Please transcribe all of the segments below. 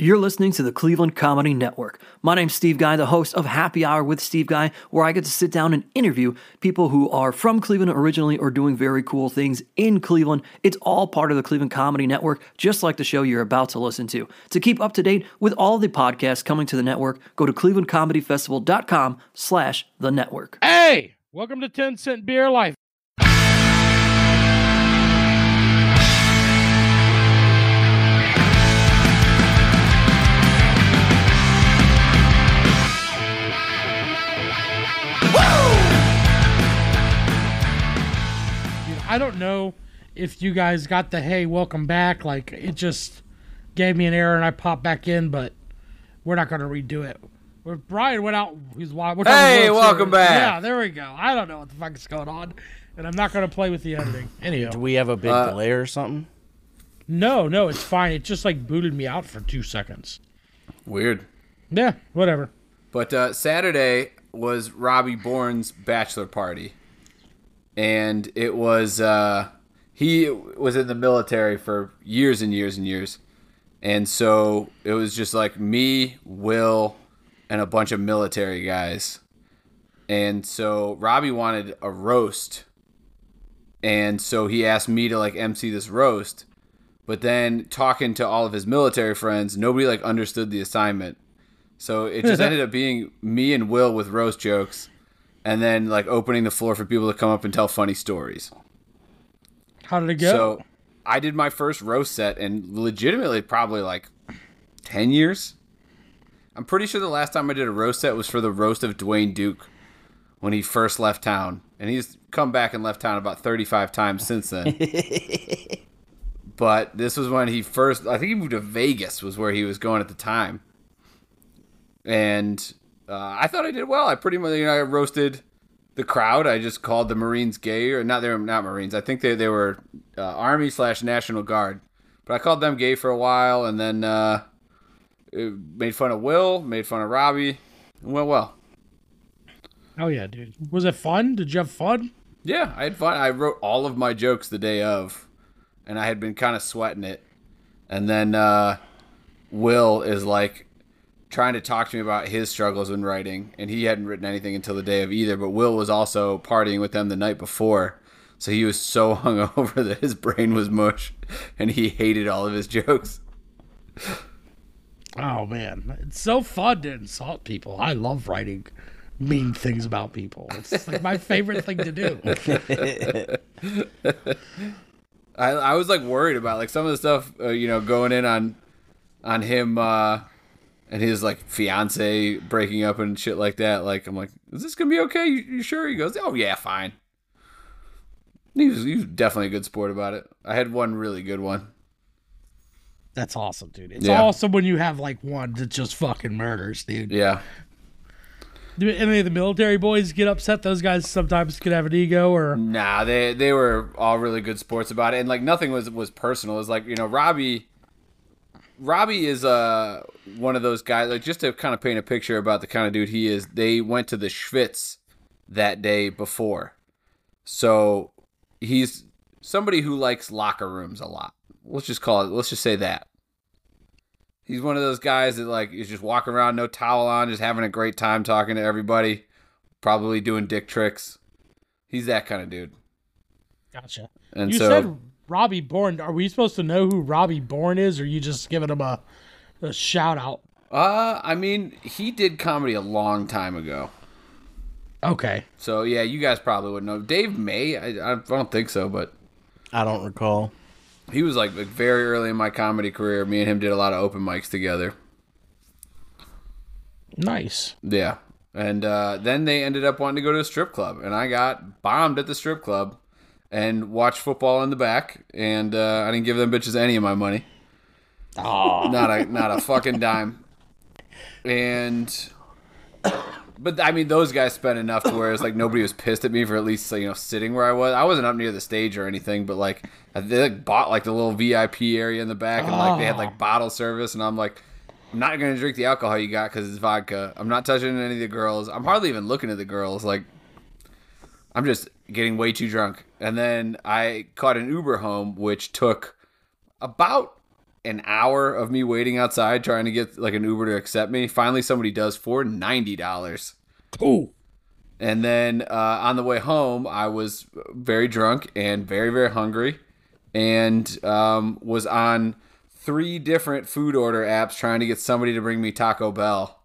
You're listening to the Cleveland Comedy Network. My name's Steve Guy, the host of Happy Hour with Steve Guy, where I get to sit down and interview people who are from Cleveland originally or doing very cool things in Cleveland. It's all part of the Cleveland Comedy Network, just like the show you're about to listen to. To keep up to date with all the podcasts coming to the network, go to clevelandcomedyfestival.com slash the network. Hey, welcome to 10 Cent Beer Life. I don't know if you guys got the hey, welcome back. Like it just gave me an error and I popped back in, but we're not going to redo it. Where Brian went out, he's wa- we're Hey, welcome Series. back. Yeah, there we go. I don't know what the fuck is going on, and I'm not going to play with the editing. Anyhow, Do we have a big Uh, delay or something? no, no, it's fine. It just like booted me out for two seconds. Weird. Yeah, whatever. But uh, Saturday was Robbie Bourne's bachelor party, and it was uh, he was in the military for years and years and years, and so it was just like me, Will, and a bunch of military guys, and so Robbie wanted a roast, and so he asked me to like MC this roast, but then talking to all of his military friends, nobody like understood the assignment. So it just ended up being me and Will with roast jokes, and then like opening the floor for people to come up and tell funny stories. How did it go? So I did my first roast set, and legitimately probably like ten years. I'm pretty sure the last time I did a roast set was for the roast of Dwayne Duke when he first left town, and he's come back and left town about 35 times since then. but this was when he first. I think he moved to Vegas was where he was going at the time and uh, I thought I did well. I pretty much you know I roasted the crowd. I just called the Marines gay, or not. They were not Marines. I think they they were uh, Army slash National Guard, but I called them gay for a while, and then uh, made fun of Will, made fun of Robbie, and went well. oh yeah, dude. Was it fun? Did you have fun? Yeah, I had fun. I wrote all of my jokes the day of, and I had been kind of sweating it, and then uh, Will is like trying to talk to me about his struggles in writing, and he hadn't written anything until the day of either. But Will was also partying with them the night before, so he was so hungover that his brain was mush, and he hated all of his jokes. Oh man, it's so fun to insult people. I love writing mean things about people. It's like my favorite thing to do. I, I was like worried about like some of the stuff uh, you know going in on on him uh and his like fiance breaking up and shit like that like i'm like is this gonna be okay you, you sure he goes oh yeah fine he was, he was definitely a good sport about it i had one really good one That's awesome, dude. It's Yeah. awesome when you have like one that just fucking murders, dude. yeah Do any of the military boys get upset? Those guys sometimes could have an ego, or Nah, they they were all really good sports about it, and like nothing was was personal. It was like you know Robbie. Robbie is uh one of those guys. Like just to kind of paint a picture about the kind of dude he is. They went to the Schvitz that day before, so he's somebody who likes locker rooms a lot. Let's just call it. Let's just say that. He's one of those guys that like is just walking around, no towel on, just having a great time talking to everybody, probably doing dick tricks. He's that kind of dude. gotcha. And you so said Robbie Bourne. Are we supposed to know who Robbie Bourne is, or you just giving him a, a shout out? Uh, I mean, he did comedy a long time ago. Okay. So yeah, you guys probably wouldn't know. Dave May, I, I don't think so, but I don't recall. he was like, like very early in my comedy career. Me and him did a lot of open mics together. Nice. Yeah, and uh, then they ended up wanting to go to a strip club, and I got bombed at the strip club and watch football in the back, and uh, I didn't give them bitches any of my money. Not a not a fucking dime. And but I mean those guys spent enough to where it's like nobody was pissed at me for at least you know sitting where I was. I wasn't up near the stage or anything, but like they like bought like the little VIP area in the back and like they had like bottle service and I'm like I'm not gonna drink the alcohol you got because it's vodka. I'm not touching any of the girls. I'm hardly even looking at the girls. Like I'm just getting way too drunk. And then I caught an Uber home, which took about an hour of me waiting outside trying to get like an Uber to accept me. Finally, somebody does for ninety dollars. Ooh. And then uh, on the way home, I was very drunk and very, very hungry, and um, was on three different food order apps trying to get somebody to bring me Taco Bell.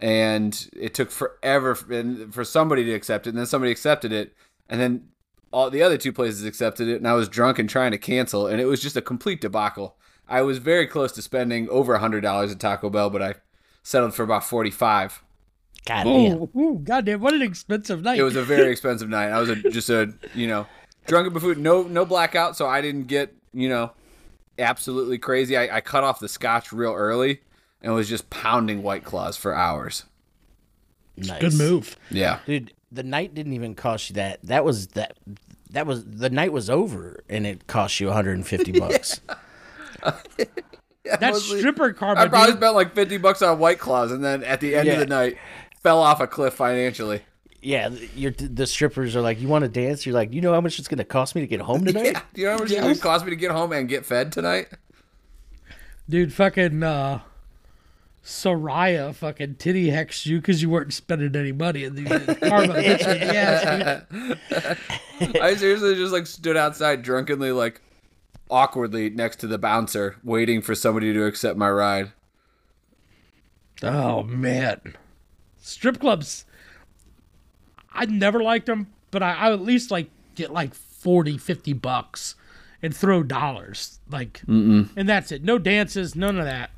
And it took forever for somebody to accept it, and then somebody accepted it, and then all the other two places accepted it, and I was drunk and trying to cancel, and it was just a complete debacle. I was very close to spending over a hundred dollars at Taco Bell, but I settled for about forty five. God damn. Ooh, ooh, goddamn! What an expensive night. It was a very expensive night. I was a, just a you know drunken buffoon. No no blackout, so I didn't get you know absolutely crazy. I, I cut off the scotch real early and was just pounding white claws for hours. Nice. good move. Yeah, dude. The night didn't even cost you that. That was that. That was the night was over, and it cost you 150 bucks. That mostly- stripper I probably dude. spent like fifty bucks on white claws, and then at the end of the night, fell off a cliff financially. yeah, you're, the strippers are like, "You want to dance?" You're like, "You know how much it's going to cost me to get home tonight?" Yeah, do you know how much it would cost me to get home and get fed tonight? Dude, fucking uh, Soraya fucking titty hexed you because you weren't spending any money. And the karma hit you in the ass, dude. I seriously just like stood outside drunkenly, like awkwardly next to the bouncer, waiting for somebody to accept my ride. Oh man, strip clubs. I never liked them, but I, I at least like get like 40, 50 bucks and throw dollars. Like, and that's it. No dances, none of that.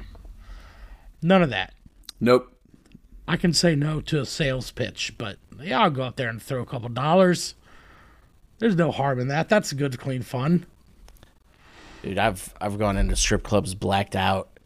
None of that. Nope. I can say no to a sales pitch, but yeah, I'll go out there and throw a couple dollars. There's no harm in that. That's good, clean fun. Dude, I've I've gone into strip clubs blacked out,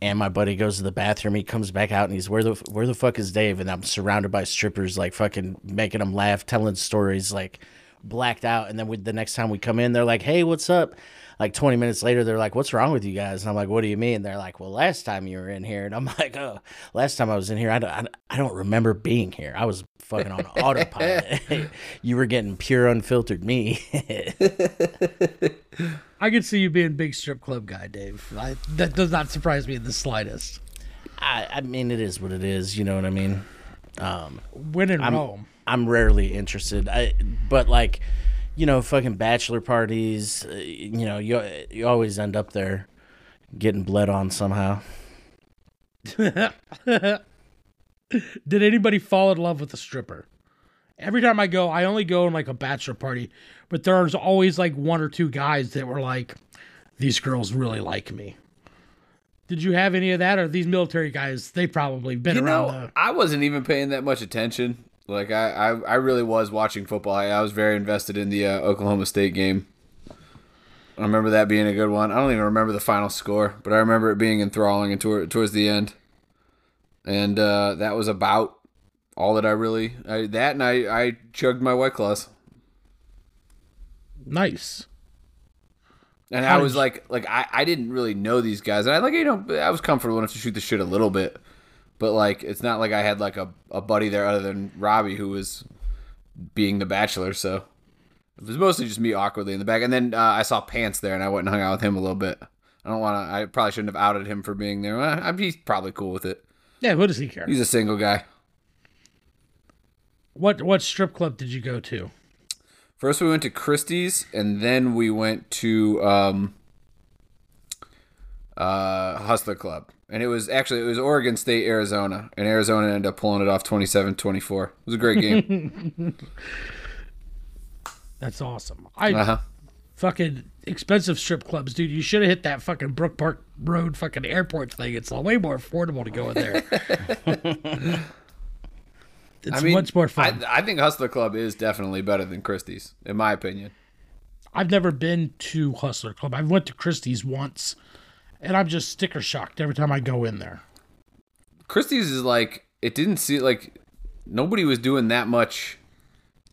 and my buddy goes to the bathroom. He comes back out and he's where the where the fuck is Dave? And I'm surrounded by strippers, like fucking making them laugh, telling stories, like blacked out. And then we, the next time we come in, they're like, "Hey, what's up?" Like 20 minutes later, they're like, "What's wrong with you guys?" And I'm like, "What do you mean?" They're like, "Well, last time you were in here," and I'm like, "Oh, last time I was in here, I don't, I, don't remember being here. I was fucking on autopilot. you were getting pure unfiltered me." I could see you being big strip club guy, Dave. I, that does not surprise me in the slightest. I, I mean, it is what it is. You know what I mean? Um, When in Rome. I'm rarely interested. I, but like, you know, fucking bachelor parties. Uh, you know, you you always end up there, getting bled on somehow. Did anybody fall in love with a stripper? Every time I go, I only go in like a bachelor party, but there's always like one or two guys that were like, these girls really like me. Did you have any of that? Or these military guys, they probably been You around know, I wasn't even paying that much attention. Like I, I, I really was watching football. I, I was very invested in the uh, Oklahoma State game. I remember that being a good one. I don't even remember the final score, but I remember it being enthralling and toward, towards the end. And uh, that was about all that I really I, that and I, I chugged my white claws. nice. And How I was you- like, like I, I didn't really know these guys, and I like you know I was comfortable enough to shoot the shit a little bit, but like it's not like I had like a, a buddy there other than Robbie who was being the bachelor, so it was mostly just me awkwardly in the back. And then uh, I saw Pants there, and I went and hung out with him a little bit. I don't want to. I probably shouldn't have outed him for being there. Well, I- he's probably cool with it. Yeah, what does he care? He's a single guy. What what strip club did you go to? First, we went to Christie's, and then we went to um, uh, Hustler Club. And it was actually it was Oregon State, Arizona, and Arizona ended up pulling it off 27-24. It was a great game. That's awesome. I uh-huh. fucking expensive strip clubs, dude. You should have hit that fucking Brook Park Road fucking airport thing. It's way more affordable to go in there. it's I mean, much more fun. I, I think Hustler Club is definitely better than Christie's, in my opinion. I've never been to Hustler Club. I went to Christie's once, and I'm just sticker shocked every time I go in there. Christie's is like it didn't see like nobody was doing that much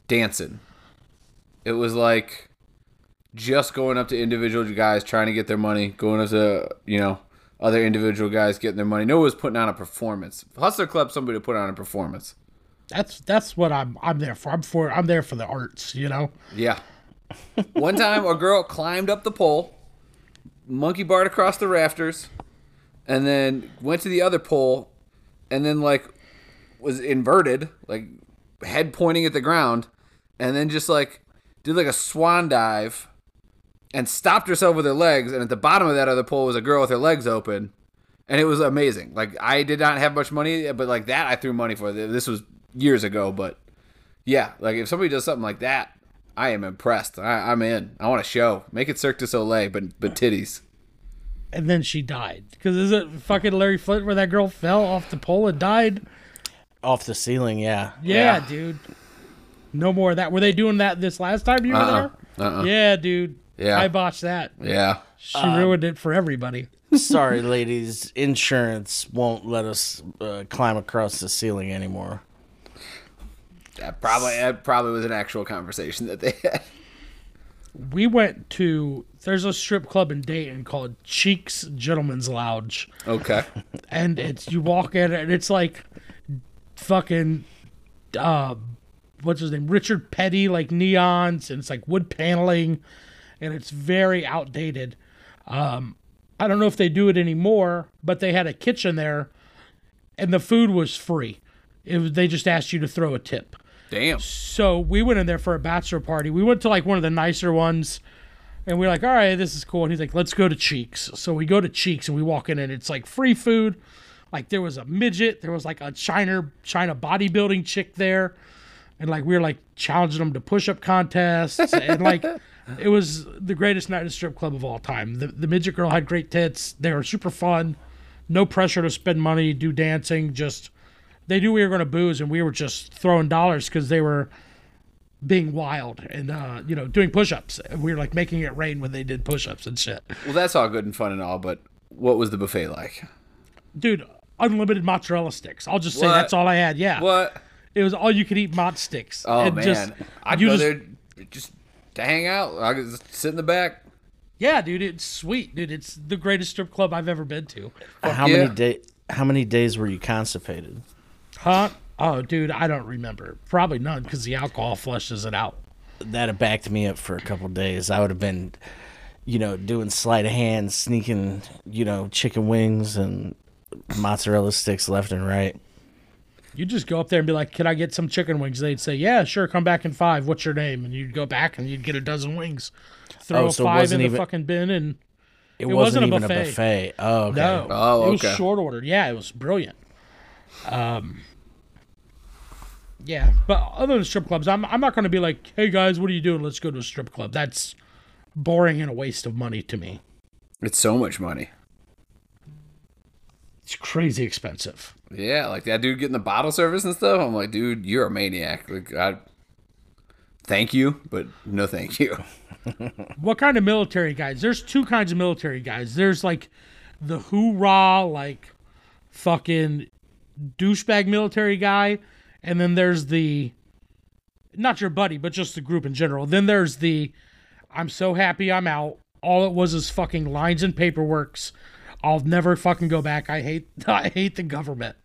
dancing. It was like just going up to individual guys trying to get their money, going up to you know other individual guys getting their money. No one was putting on a performance. Hustler Club, somebody to put on a performance. That's that's what I'm I'm there for. I'm for I'm there for the arts, you know. Yeah. One time, a girl climbed up the pole, monkey barred across the rafters, and then went to the other pole, and then like was inverted, like head pointing at the ground, and then just like did like a swan dive, and stopped herself with her legs, and at the bottom of that other pole was a girl with her legs open, and it was amazing. Like I did not have much money, but like that I threw money for. This was years ago, but yeah, like if somebody does something like that, I am impressed. I, I'm in. I want a show. Make it Cirque du Soleil, but but titties. And then she died. Because is it fucking Larry Flynt where that girl fell off the pole and died? Off the ceiling, yeah. Yeah, Yeah. dude. No more of that. Were they doing that this last time you were Uh-uh. there? Uh-uh. Yeah, dude. Yeah. I botched that. Yeah. She ruined it for everybody. Sorry, ladies. Insurance won't let us uh, climb across the ceiling anymore. That probably that probably was an actual conversation that they had. We went to there's a strip club in Dayton called Cheeks Gentleman's Lounge. Okay. and it's you walk in and it's like fucking uh what's his name richard petty like neons and it's like wood paneling and it's very outdated um i don't know if they do it anymore but they had a kitchen there and the food was free it was, they just asked you to throw a tip Damn. so we went in there for a bachelor party. We went to like one of the nicer ones, and we are like, "All right, this is cool." And he's like, "Let's go to Cheeks." So we go to Cheeks, and we walk in, and it's like free food. Like there was a midget, there was like a China China bodybuilding chick there, and like we were like challenging them to push up contests, and like it was the greatest night a strip club of all time. The the midget girl had great tits. They were super fun. No pressure to spend money, do dancing, just they knew we were going to booze and we were just throwing dollars because they were being wild and uh, you know doing push-ups we were like making it rain when they did push-ups and shit Well, that's all good and fun and all, but what was the buffet like? dude unlimited mozzarella sticks i'll just say What? that's all i had yeah What? it was all you could eat mozz sticks Oh And man, just- I'd you go just- there just to hang out. I could just sit in the back. yeah dude it's sweet dude it's the greatest strip club i've ever been to how yeah. many day? How many days were you constipated? Huh oh dude i don't remember probably none because the alcohol flushes it out That have backed me up for a couple days. I would have been, you know, doing sleight of hand, sneaking, you know, chicken wings and mozzarella sticks left and right. You just go up there and be like, "Can I get some chicken wings?" They'd say, "Yeah, sure. Come back in five. What's your name?" And you'd go back and you'd get a dozen wings. Throw Oh, a so five in the even- fucking bin, and It, wasn't wasn't, a even buffet. a buffet. Oh, okay. no, Oh, okay. it was short ordered. Yeah, it was brilliant. Um, yeah, but other than strip clubs, I'm I'm not going to be like, "Hey guys, what are you doing? Let's go to a strip club." That's boring and a waste of money to me. It's so much money. It's crazy expensive. Yeah, like that dude getting the bottle service and stuff. I'm like, dude, you're a maniac. Like, I thank you, but no, thank you. what kind of military guys? There's two kinds of military guys. There's like the hoorah, like fucking douchebag military guy, and then there's the not your buddy, but just the group in general. Then there's the I'm so happy I'm out. All it was is fucking lines and paperworks. I'll never fucking go back. I hate I hate the government.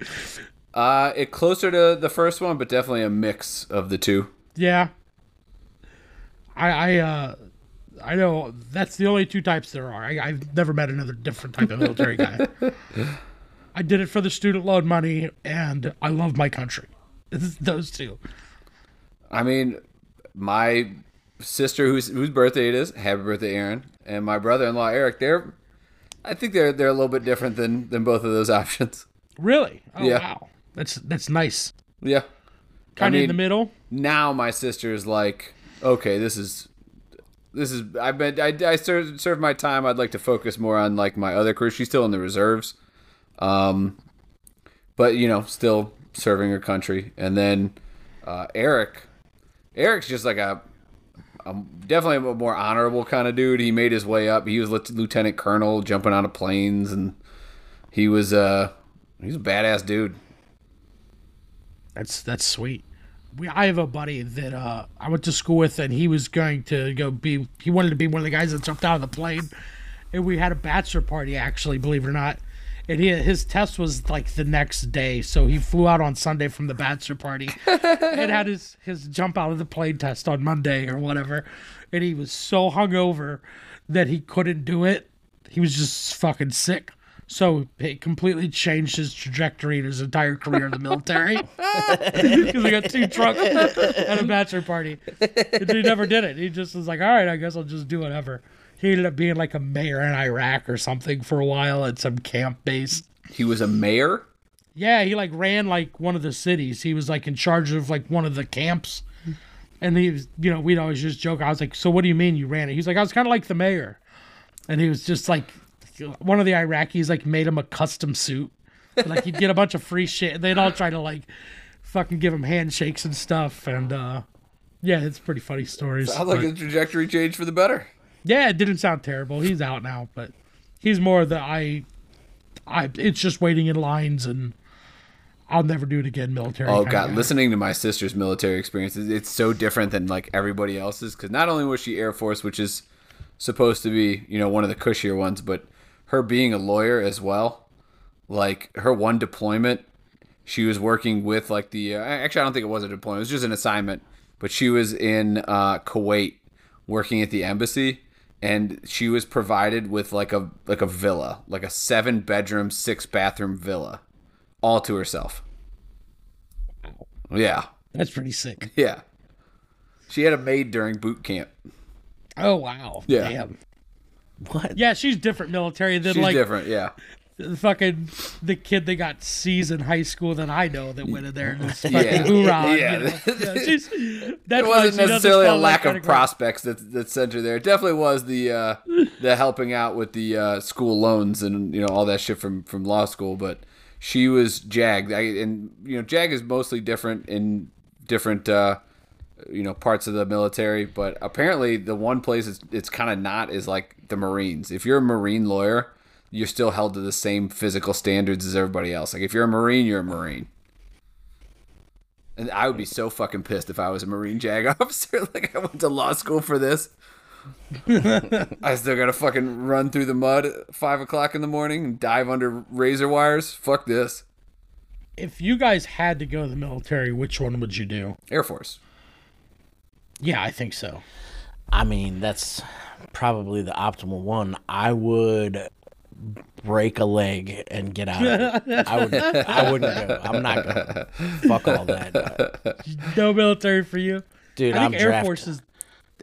Uh, it closer to the first one, but definitely a mix of the two. Yeah. I I uh I know that's the only two types there are. I, I've never met another different type of military guy. I did it for the student loan money, and I love my country. It's those two. I mean, my sister, whose whose birthday it is, happy birthday, Aaron, and my brother-in-law Eric. They're, I think they're they're a little bit different than than both of those options. Really? Oh Yeah. wow, that's that's nice. Yeah. Kind of I in the middle. Now my sister's like, okay, this is. This is I've been I, I served, served my time. I'd like to focus more on like my other career. She's still in the reserves, um, but you know, still serving her country. And then uh, Eric, Eric's just like a, a definitely a more honorable kind of dude. He made his way up. He was lieutenant- colonel, jumping out of planes, and he was uh he's a badass dude. That's that's sweet. We I have a buddy that uh I went to school with, and he was going to go be. He wanted to be one of the guys that jumped out of the plane, and we had a bachelor party. Actually, believe it or not. And he, his test was like the next day, so he flew out on Sunday from the bachelor party and had his, his jump out of the plane test on Monday or whatever. And he was so hungover that he couldn't do it. he was just fucking sick. So it completely changed his trajectory in his entire career in the military. Because he got too drunk at a bachelor party. And he never did it. He just was like, all right, I guess I'll just do whatever. He ended up being like a mayor in Iraq or something for a while at some camp base. He was a mayor. Yeah, he like ran like one of the cities. He was like in charge of like one of the camps. And he was, you know, we'd always just joke. I was like, so what do you mean you ran it? He's like, I was kind of like the mayor. And he was just like, one of the Iraqis like made him a custom suit. Like he'd get a bunch of free shit. And They'd all try to like fucking give him handshakes and stuff. And uh yeah, it's pretty funny stories. Sounds like but- a trajectory change for the better. Yeah, it didn't sound terrible. He's out now, but he's more the I, I. It's just waiting in lines, and I'll never do it again. Military. Oh god, listening to my sister's military experiences, it's so different than like everybody else's. Because not only was she Air Force, which is supposed to be you know one of the cushier ones, but her being a lawyer as well. Like her one deployment, she was working with like the. Uh, actually, I don't think it was a deployment; it was just an assignment. But she was in uh, Kuwait working at the embassy, and she was provided with like a like a villa, like a seven bedroom, six bathroom villa, all to herself. Yeah. That's pretty sick. Yeah. She had a maid during boot camp. Oh wow. Yeah. Damn. What? Yeah, she's different military than She's like different, yeah. The fucking the kid that got C's in high school that I know that went in there and just fucking Yeah. hoorah. Yeah. You know? yeah It wasn't necessarily a that lack of prospects that that sent her there. It definitely was the uh, the helping out with the uh, school loans and you know all that shit from from law school. But she was JAG, I, and you know JAG is mostly different in different uh, you know parts of the military. But apparently, the one place it's, it's kind of not is like the Marines. If you're a Marine lawyer, you're still held to the same physical standards as everybody else. Like if you're a Marine, you're a Marine. And I would be so fucking pissed if I was a Marine JAG officer. like I went to law school for this. I still gotta fucking run through the mud at five o'clock in the morning and dive under razor wires. Fuck this. If you guys had to go to the military, which one would you do? Air Force. Yeah, I think so. I mean, that's probably the optimal one. I would break a leg and get out of it. I would I wouldn't go. I'm not going. Fuck all that. No military for you. Dude, I think I'm Air draft, Force is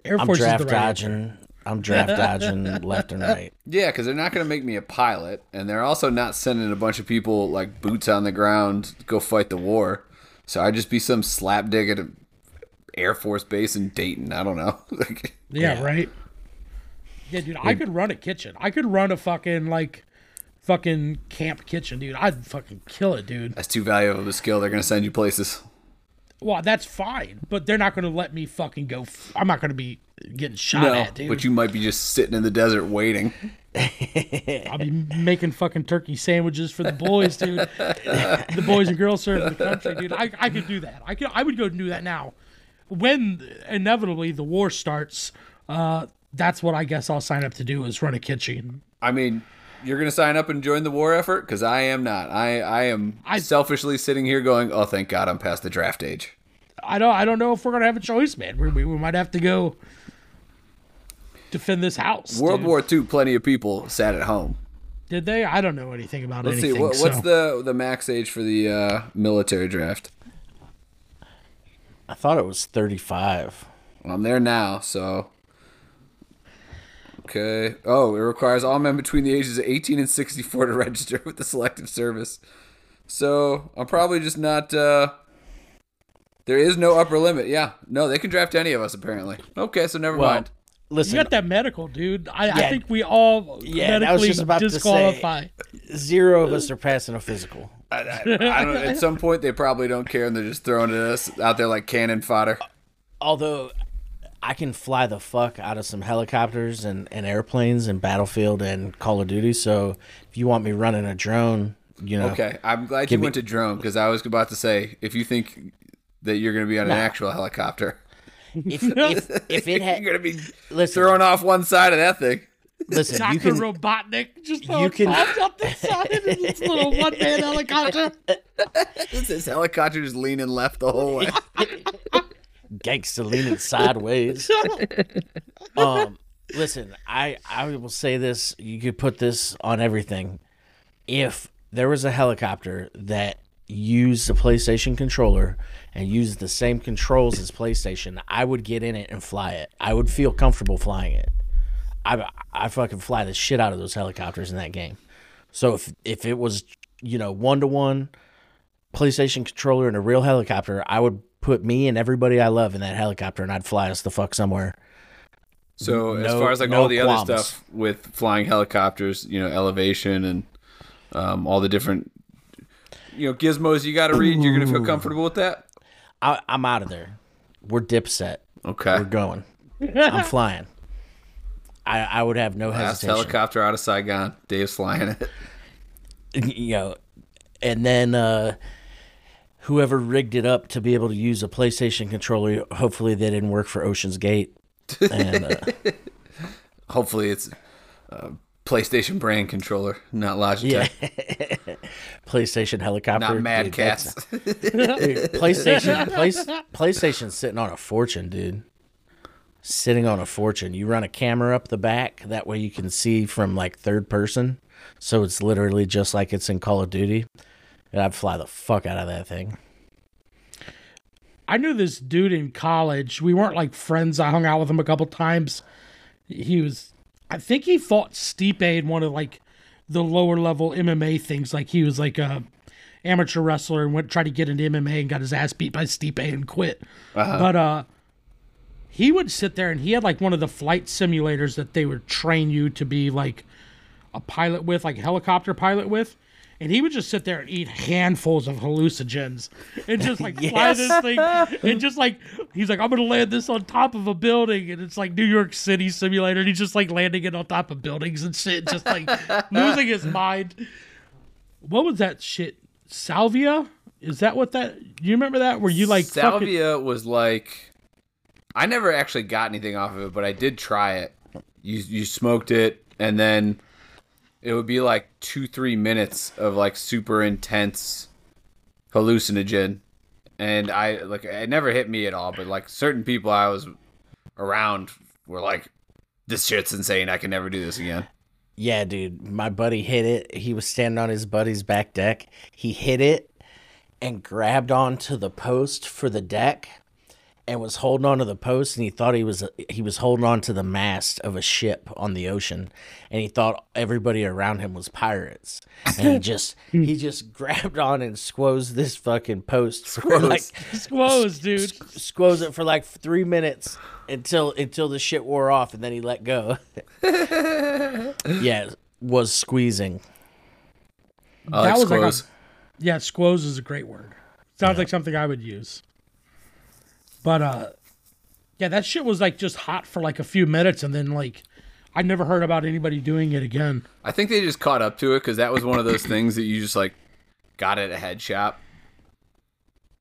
Air I'm Force is draft the right dodging. I'm draft dodging left and right. Yeah, because they're not gonna make me a pilot, and they're also not sending a bunch of people like boots on the ground to go fight the war. So I'd just be some slapdick at an Air Force base in Dayton. I don't know. like, Yeah, Yeah. right. Yeah, dude, I could run a kitchen. I could run a fucking like fucking camp kitchen, dude. I'd fucking kill it, dude. that's too valuable of a skill. They're gonna send you places. Well, that's fine, but they're not going to let me fucking go. F- I'm not going to be getting shot No, at, dude. but you might be just sitting in the desert waiting. I'll be making fucking turkey sandwiches for the boys, dude. the boys and girls serving the country, dude. I, I could do that. I could. I would go and do that now. When inevitably the war starts, uh, that's what I guess I'll sign up to do is run a kitchen. I mean, you're gonna sign up and join the war effort because I am not. I I am I- selfishly sitting here going, "Oh, thank God, I'm past the draft age." I don't. I don't know if we're gonna have a choice, man. We, we, we might have to go defend this house. World dude. War II, plenty of people sat at home. Did they? I don't know anything about it. Let's anything. see, what, what's the the max age for the uh, military draft? I thought it was 35. Well, I'm there now, so. Okay. Oh, it requires all men between the ages of 18 and 64 to register with the Selective Service. So I'm probably just not. Uh, there is no upper limit. Yeah. No, they can draft any of us, apparently. Okay, so never Well, mind. You got that medical, dude. I, I think we all Yeah, I was medically just about to say- zero of us are passing a physical. I, I, I don't, at some point, they probably don't care and they're just throwing it at us out there like cannon fodder. Although I can fly the fuck out of some helicopters and, and airplanes and Battlefield and Call of Duty. So if you want me running a drone, you know, Okay, I'm glad you me- went to drone because I was about to say if you think that you're going to be on an actual helicopter, if, if, if it you're going to be listen, throwing off one side of that thing. listen, you Dr. can, Robotnik just throwing can- bombs out the side of this little one man helicopter. This helicopter just leaning left the whole way. Gangster leaning sideways. um, listen, I I will say this. You could put this on everything. If there was a helicopter that used the PlayStation controller and used the same controls as PlayStation, I would get in it and fly it. I would feel comfortable flying it. I I fucking fly the shit out of those helicopters in that game. So if if it was you know one to one PlayStation controller and a real helicopter, I would put me and everybody I love in that helicopter and I'd fly us the fuck somewhere. So as far as like no all the qualms. other stuff with flying helicopters, you know, elevation and um, all the different you know gizmos you got to read, you're gonna feel comfortable with that. I, I'm out of there. We're dipset. Okay, We're going. I'm flying. I, I would have no last hesitation. helicopter out of Saigon. Dave's flying it. you know, and then uh, whoever rigged it up to be able to use a PlayStation controller, hopefully they didn't work for Ocean's Gate. And uh, Hopefully, it's a PlayStation brand controller, not Logitech, yeah, PlayStation helicopter, not Mad dude, Catz. dude, PlayStation, place, PlayStation's sitting on a fortune, dude. Sitting on a fortune. You run a camera up the back, that way you can see from like third person. So it's literally just like it's in Call of Duty. And I'd fly the fuck out of that thing. I knew this dude in college. We weren't like friends. I hung out with him a couple times. He was, I think he fought Stipe in one of like the lower level MMA things. Like he was like a amateur wrestler and went tried to get into MMA and got his ass beat by Stipe and quit. But uh, he would sit there and he had like one of the flight simulators that they would train you to be like a pilot with, like a helicopter pilot with. And he would just sit there and eat handfuls of hallucinogens and just like fly this thing. And just like, he's like, I'm going to land this on top of a building. And it's like New York City simulator. And he's just like landing it on top of buildings and shit, just like losing his mind. What was that shit? Salvia? Is that what that, you remember that? Where you like, fucking, Salvia was like, I never actually got anything off of it, but I did try it. You you smoked it, and then it would be like two three minutes of like super intense hallucinogen, and I like it never hit me at all, but like certain people I was around were like, "This shit's insane. I can never do this again." Yeah, dude. My buddy hit it. He was standing on his buddy's back deck. He hit it and grabbed onto the post for the deck and was holding onto the post and he thought he was he was holding on to the mast of a ship on the ocean and he thought everybody around him was pirates and he just he just grabbed on and squoze this fucking post for Squoze. like Squoze, dude. squoze it for like three minutes until until the shit wore off and then he let go. yeah, was squeezing. I like That was like a- Yeah, squoze is a great word. Sounds like something I would use. But uh yeah, that shit was like just hot for like a few minutes and then like I never heard about anybody doing it again. I think they just caught up to it because that was one of those things that you just like got at a head shop.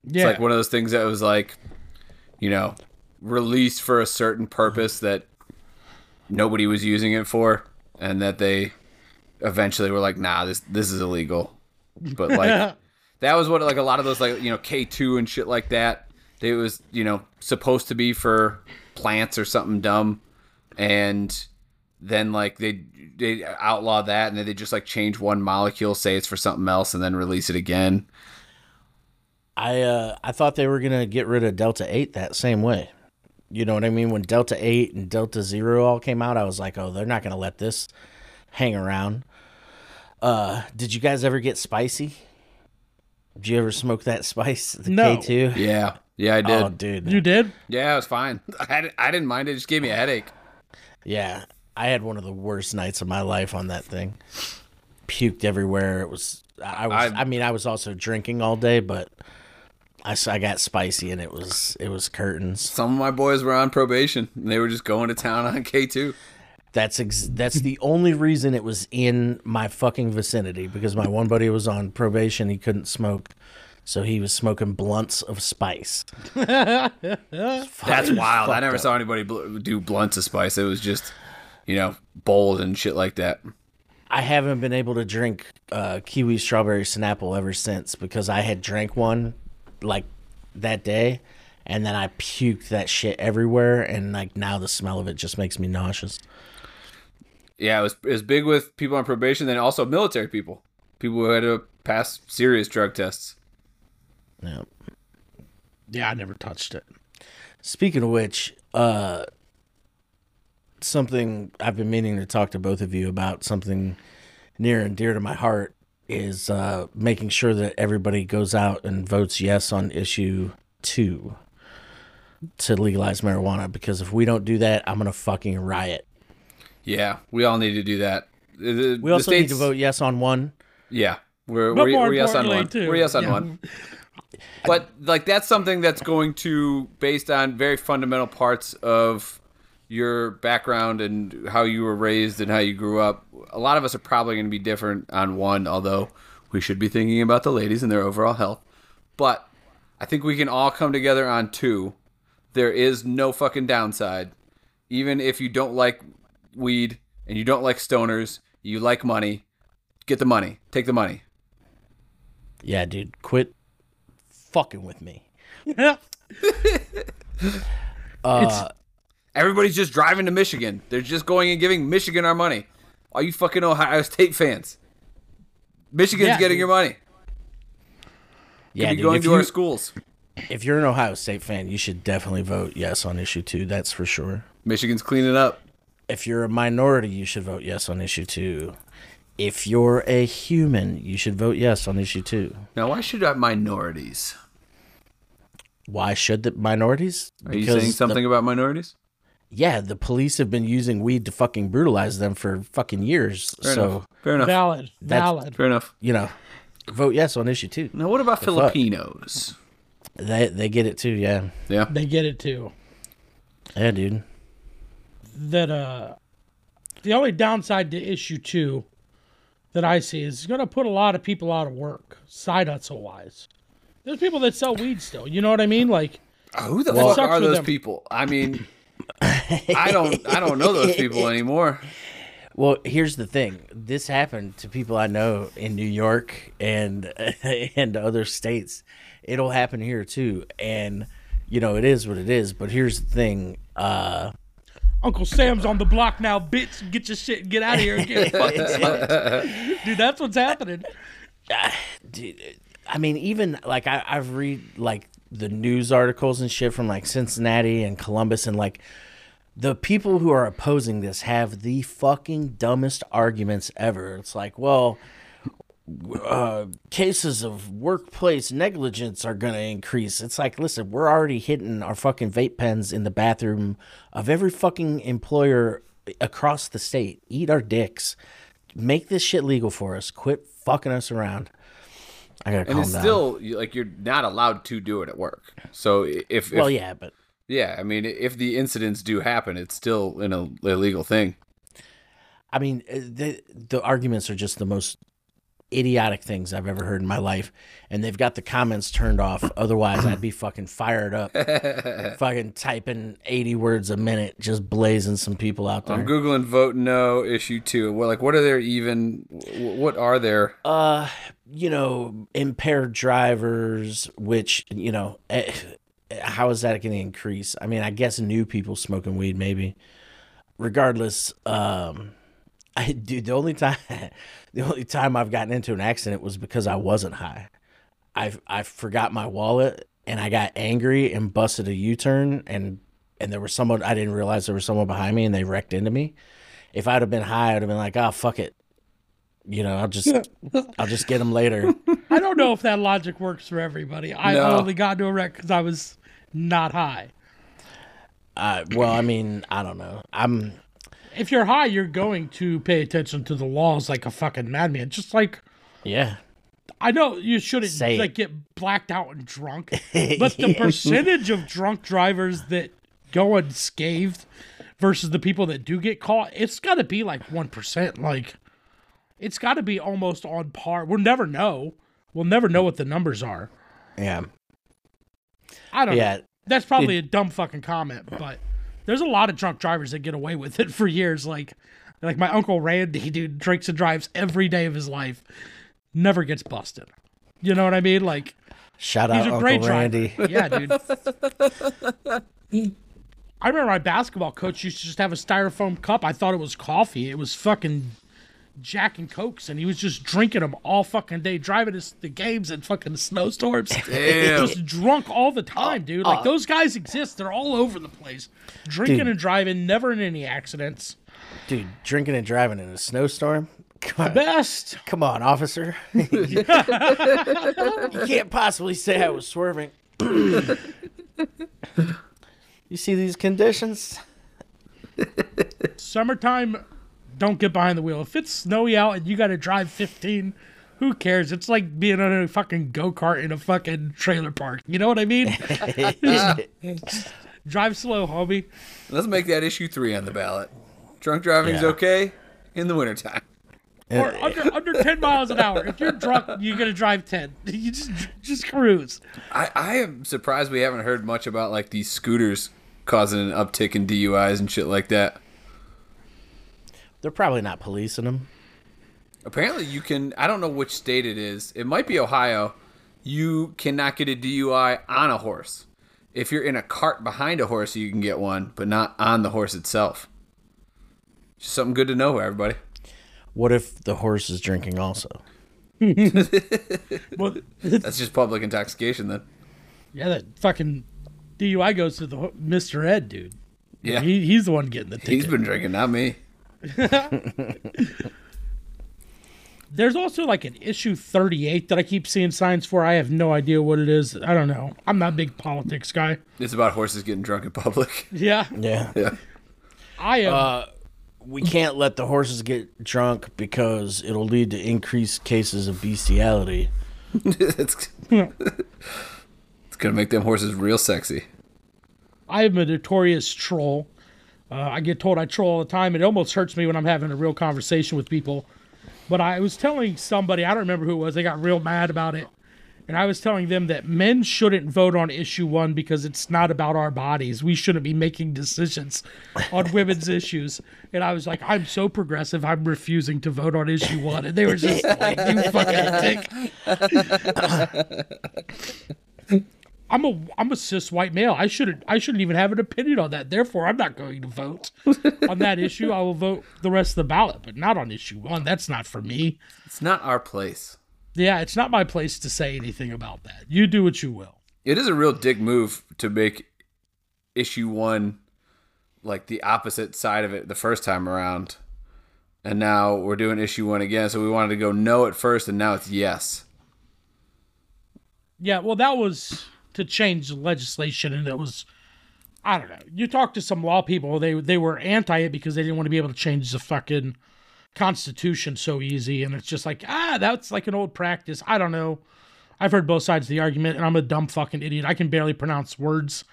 It's Yeah. like one of those things that was like, you know, released for a certain purpose that nobody was using it for, and that they eventually were like, "Nah, this this is illegal." But like, that was what like a lot of those like you know K two and shit like that. It was you know supposed to be for plants or something dumb, and then like they they outlaw that, and then they just like change one molecule, say it's for something else, and then release it again. I uh I thought they were gonna get rid of Delta Eight that same way. You know what I mean? When Delta Eight and Delta Zero all came out, I was like, oh, they're not gonna let this hang around. Uh, did you guys ever get spicy? Did you ever smoke that spice? The No. K two. Yeah, yeah, I oh, did. Oh, dude. you did? Yeah, it was fine. I, di- I didn't mind it. It just gave me a headache. Yeah, I had one of the worst nights of my life on that thing. Puked everywhere. It was. I was. I- I, mean, I was also drinking all day, but I, I got spicy and it was it was curtains. Some of my boys were on probation. And they were just going to town on K2. That's ex- that's the only reason it was in my fucking vicinity because my one buddy was on probation. He couldn't smoke, so he was smoking blunts of spice. That's wild. I never saw anybody bl- do blunts of spice. It was just, you know, bowls and shit like that. I haven't been able to drink uh, kiwi strawberry Snapple ever since because I had drank one like that day, and then I puked that shit everywhere, and like now the smell of it just makes me nauseous. Yeah, it was it was big with people on probation, then also military people, people who had to pass serious drug tests. Yeah. Yeah, I never touched it. Speaking of which, uh, something I've been meaning to talk to both of you about, something near and dear to my heart, is uh, making sure that everybody goes out and votes yes on issue two to legalize marijuana. Because if we don't do that, I'm gonna fucking riot. Yeah, we all need to do that. The- the- We the also need to vote yes on one. Yeah, we're But we're, we're yes on one. too, We're yes on yeah. one. But like that's something that's going to based on very fundamental parts of your background and how you were raised and how you grew up. A lot of us are probably going to be different on one, although we should be thinking about the ladies and their overall health. But I think we can all come together on two. There is no fucking downside. Even if you don't like weed and you don't like stoners, you like money, get the money. Take the money. Yeah, dude, quit fucking with me. Uh, Everybody's just driving to Michigan. They're just going and giving Michigan our money. Are you fucking Ohio State fans? Michigan's Yeah, getting dude. your money. yeah, Be dude, going to you, our schools. if you're an Ohio State fan, you should definitely vote yes on issue two. That's for sure. Michigan's cleaning up. If you're a minority, you should vote yes on issue two. If you're a human, you should vote yes on issue two. Now, why should our minorities? Why should the minorities? Are you Because saying the- something about minorities? yeah, the police have been using weed to fucking brutalize them for fucking years. Fair so enough. Fair enough. Valid. That's- Valid. Fair enough. you know, vote yes on issue two. Now, what about fuck? Filipinos? They they get it too. Yeah, Yeah. They get it too. yeah, dude. That uh, the only downside to issue two that I see is it's going to put a lot of people out of work, side hustle wise. There's people that sell weed still. You know what I mean? Like, Who the fuck Sucks are for those them. people? I mean, I don't. I don't know those people anymore. Well, here's the thing. This happened to people I know in New York and and other states. It'll happen here too. And you know, it is what it is, but here's the thing. Uh Uncle Sam's on the block now, bitch. Get your shit and get out of here get fucking. Dude, that's what's happening. dude, I mean, even like I, I've read like the news articles and shit from like Cincinnati and Columbus, and like the people who are opposing this have the fucking dumbest arguments ever. It's like, well, uh, cases of workplace negligence are going to increase. It's like, listen, we're already hitting our fucking vape pens in the bathroom of every fucking employer across the state. Eat our dicks. Make this shit legal for us. Quit fucking us around. I gotta And calm it's down. still like you're not allowed to do it at work. So if, if well, yeah, but yeah, I mean, if the incidents do happen, it's still an Ill- illegal thing. I mean, uh, the the arguments are just the most idiotic things I've ever heard in my life, and they've got the comments turned off. Otherwise, I'd be fucking fired up, fucking typing eighty words a minute, just blazing some people out there. I'm googling vote no issue two. Well, like, what are there even? What are there? uh, you know, impaired drivers, which you know, eh, how is that going to increase? I mean, I guess new people smoking weed, maybe. Regardless, um, I dude, the only time, the only time I've gotten into an accident was because I wasn't high. I I forgot my wallet and I got angry and busted a U turn and and there was someone I didn't realize there was someone behind me and they wrecked into me. If I'd have been high, I'd have been like, oh fuck it, you know, I'll just I'll just get them later. I don't know if that logic works for everybody. I No. only got into a wreck because I was not high. Uh, well, I mean, I don't know. I'm If you're high, you're going to pay attention to the laws like a fucking madman. Just like yeah. I know you shouldn't Say it. like get blacked out and drunk, but the percentage of drunk drivers that go unscathed versus the people that do get caught, it's got to be like one percent. Like it's got to be almost on par. We'll never know. We'll never know what the numbers are. Yeah. I don't Yeah. know. That's probably a dumb fucking comment, but there's a lot of drunk drivers that get away with it for years. Like, like my uncle Randy, dude, drinks and drives every day of his life, never gets busted. You know what I mean? Like, Shout out Uncle Randy. driver. Yeah, dude. I remember my basketball coach used to just have a styrofoam cup. I thought it was coffee. It was fucking Jack and Cokes, and he was just drinking them all fucking day, driving us the games in fucking snowstorms. Damn. Just drunk all the oh, time, dude. Oh. Like those guys exist. They're all over the place, drinking Dude. and driving, never in any accidents. Dude, drinking and driving in a snowstorm. Come on, Best. come on, officer. you can't possibly say I was swerving. you see these conditions? Summertime, don't get behind the wheel. If it's snowy out and you got to drive 15, who cares? It's like being on a fucking go kart in a fucking trailer park. You know what I mean? drive slow, homie. Let's make that issue three on the ballot. Drunk driving's Yeah. okay in the wintertime. Or under under 10 miles an hour. If you're drunk, you're gonna drive 10. You just just cruise. I, I am surprised we haven't heard much about like these scooters causing an uptick in DUIs and shit like that. They're probably not policing them. Apparently, you can. I don't know which state it is. It might be Ohio. You cannot get a DUI on a horse. If you're in a cart behind a horse, you can get one, but not on the horse itself. Just something good to know, everybody. What if the horse is drinking also? Well, That's just public intoxication, then. yeah, that fucking DUI goes to the Mr. Ed, dude. Yeah, He, he's the one getting the ticket. he's been drinking, not me. There's also like an issue 38 that I keep seeing signs for. I have no idea what it is. I don't know. I'm not a big politics guy. It's about horses getting drunk in public. Yeah, Yeah. yeah, I am. Uh, we can't let the horses get drunk because it'll lead to increased cases of bestiality. it's it's gonna make them horses real sexy. I am a notorious troll. Uh, I get told I troll all the time. It almost hurts me when I'm having a real conversation with people. But I was telling somebody, I don't remember who it was, they got real mad about it. And I was telling them that men shouldn't vote on issue one because it's not about our bodies. We shouldn't be making decisions on women's issues. And I was like, I'm so progressive, I'm refusing to vote on issue one. And they were just like, you fucking dick. I'm a I'm a cis white male. I shouldn't I shouldn't even have an opinion on that. Therefore, I'm not going to vote on that issue. I will vote the rest of the ballot, but not on issue one. That's not for me. It's not our place. Yeah, it's not my place to say anything about that. You do what you will. It is a real dick move to make issue one like the opposite side of it the first time around. And now we're doing issue one again. So we wanted to go no at first, and now it's yes. Yeah, well, that was to change legislation, and it was. I don't know. You talk to some law people; they they were anti it because they didn't want to be able to change the fucking constitution so easy, and it's just like ah, that's like an old practice. I don't know. I've heard both sides of the argument, and I'm a dumb fucking idiot. I can barely pronounce words.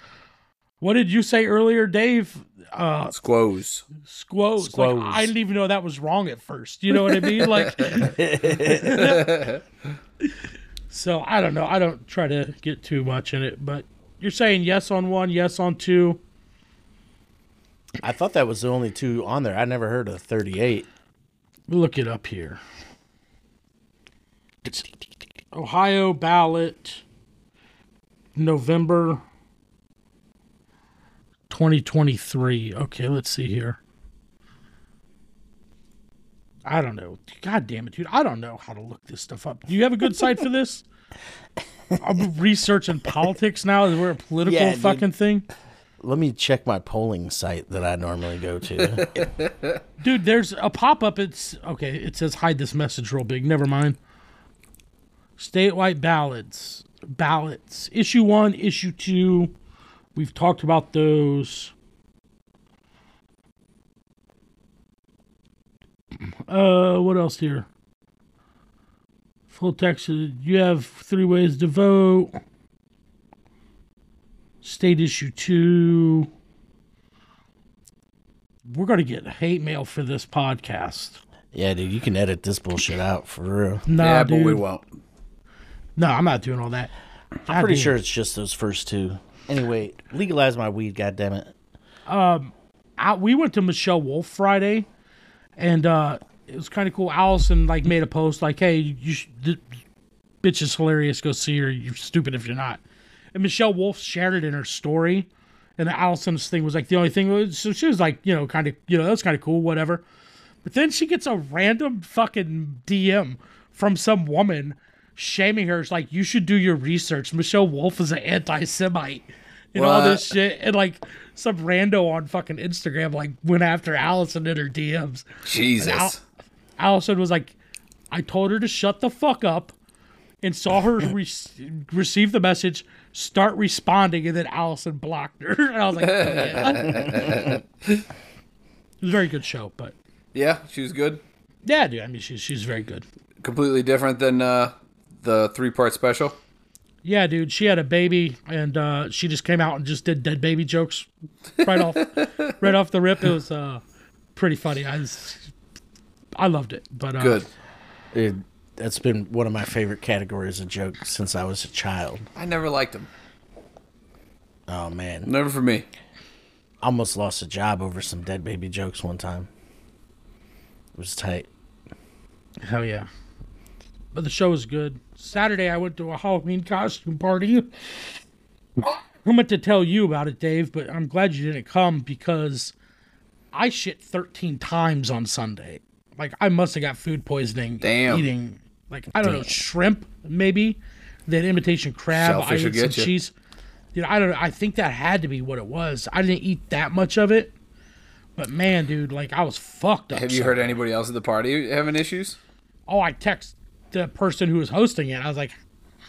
What did you say earlier, Dave? Uh, Squoze. squoze. Squoze. Like, I didn't even know that was wrong at first. You know what I mean? Like, so I don't know. I don't try to get too much in it, but you're saying yes on one, yes on two. I thought that was the only two on there. I never heard of 38. Look it up here. Ohio ballot, November 2023. Okay, let's see here. I don't know. God damn it, dude. I don't know how to look this stuff up. Do you have a good site for this? I'm researching politics now. Is we're a political Yeah, dude. fucking thing? Let me check my polling site that I normally go to. Dude, there's a pop up. It's okay. It says hide this message real big. Never mind. Statewide ballots. Ballots. Issue one, issue two. We've talked about those. Uh, what else here? Full text. uh, You have three ways to vote. State issue two we're gonna get hate mail for this podcast. yeah, dude, you can edit this bullshit out for real. Nah, yeah, dude. but we won't. No, I'm not doing all that. I'm pretty sure it's just those first two. Anyway, legalize my weed, goddammit. I, we went to Michelle Wolf Friday, and uh, it was kind of cool. Allison like made a post like, "Hey, you sh- th- bitch is hilarious. Go see her. You're stupid if you're not. And Michelle Wolf shared it in her story. And Allison's thing was like the only thing was so she was like, you know, kind of, you know, that's kind of cool, whatever. But then she gets a random fucking DM from some woman shaming her. It's like, you should do your research. Michelle Wolf is an anti Semite and all this shit. And like some rando on fucking Instagram like went after Allison in her DMs. Jesus. Al- Allison was like, I told her to shut the fuck up and saw her re- receive the message, start responding, and then Allison blocked her. And I was like, oh, yeah. it was a very good show, but yeah, she was good. yeah, dude, I mean, she's, she's very good. Completely different than uh, the three part special. Yeah, dude, she had a baby, and uh, she just came out and just did dead baby jokes right off, right off the rip. It was uh, pretty funny. I was, I loved it. But uh, Good. It, that's been one of my favorite categories of jokes since I was a child. I never liked them. Oh man, Never for me. almost lost a job over some dead baby jokes one time. It was tight. Hell yeah. But the show was good. Saturday, I went to a Halloween costume party. I meant to tell you about it, Dave, but I'm glad you didn't come because I shit 13 times on Sunday. Like, I must have got food poisoning Damn. eating, like, I don't know, shrimp, maybe. That imitation crab. Shellfish I ate some you. cheese. Dude, I don't know. I think that had to be what it was. I didn't eat that much of it. But man, dude, like, I was fucked up. Have you heard anybody else at the party having issues? oh, I text the person who was hosting it. I was like,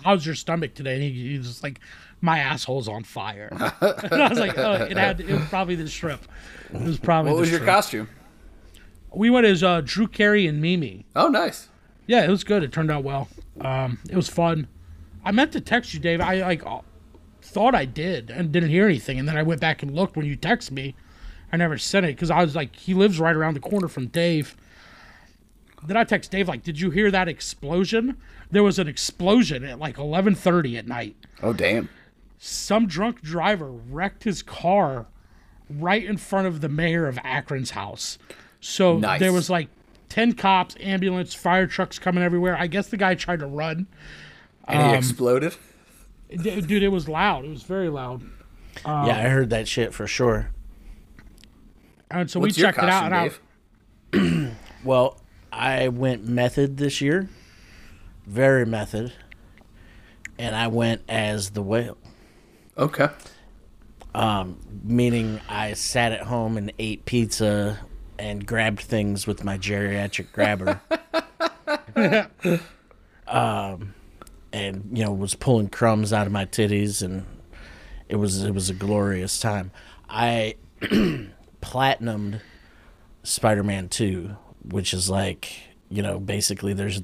"How's your stomach today?" And he, he was just like, "My asshole's on fire." and I was like, "Oh, it had it was probably the shrimp. It was probably What was your shrimp." costume? We went as uh, Drew Carey and Mimi. Oh, nice. Yeah, it was good. It turned out well. Um, it was fun. I meant to text you, Dave. I like uh, thought I did and didn't hear anything, and then I went back and looked when you texted me. I never sent it because I was like, he lives right around the corner from Dave. Then I text Dave like, "Did you hear that explosion? There was an explosion at like 11:30 at night. Oh, damn. Some drunk driver wrecked his car right in front of the mayor of Akron's house. So Nice. there was like 10 cops, ambulance, fire trucks coming everywhere. I guess the guy tried to run. And Um, he exploded? D- Dude, it was loud. It was very loud. yeah, I heard that shit for sure. And so What's we your checked it out. And I, Well, I went method this year, very method, and I went as the whale. Okay. meaning I sat at home and ate pizza and grabbed things with my geriatric grabber. um, and you know was pulling crumbs out of my titties, and it was it was a glorious time. I platinumed Spider-Man Two, which is like you know basically there's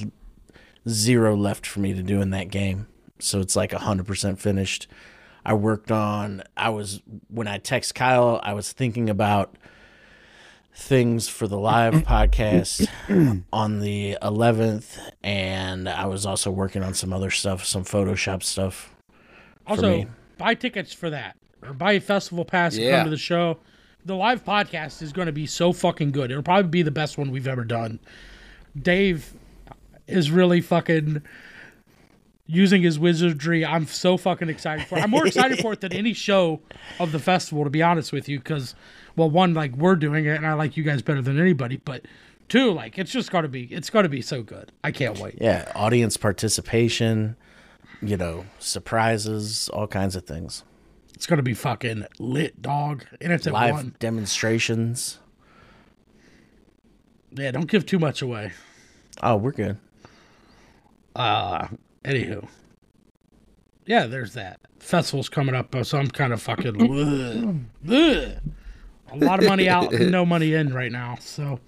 zero left for me to do in that game, so it's like hundred percent finished. I worked on. I was when I text Kyle, I was thinking about things for the live podcast on the 11th, and I was also working on some other stuff, some Photoshop stuff. also, buy tickets for that or buy a festival pass and Yeah. come to the show. The live podcast is going to be so fucking good. It'll probably be the best one we've ever done. Dave is really fucking using his wizardry. I'm so fucking excited for it. I'm more excited for it than any show of the festival, to be honest with you, because, well, one, like, we're doing it, and I like you guys better than anybody, but two, like, it's just got to be, it's got to be so good. I can't wait. Yeah, audience participation, you know, surprises, all kinds of things. It's going to be fucking lit, dog. And it's Live one. demonstrations. Yeah, don't give too much away. Oh, we're good. Uh, anywho. Yeah, there's that. Festival's coming up, uh, so I'm kind of fucking. ugh, ugh. A lot of money out, no money in right now. So,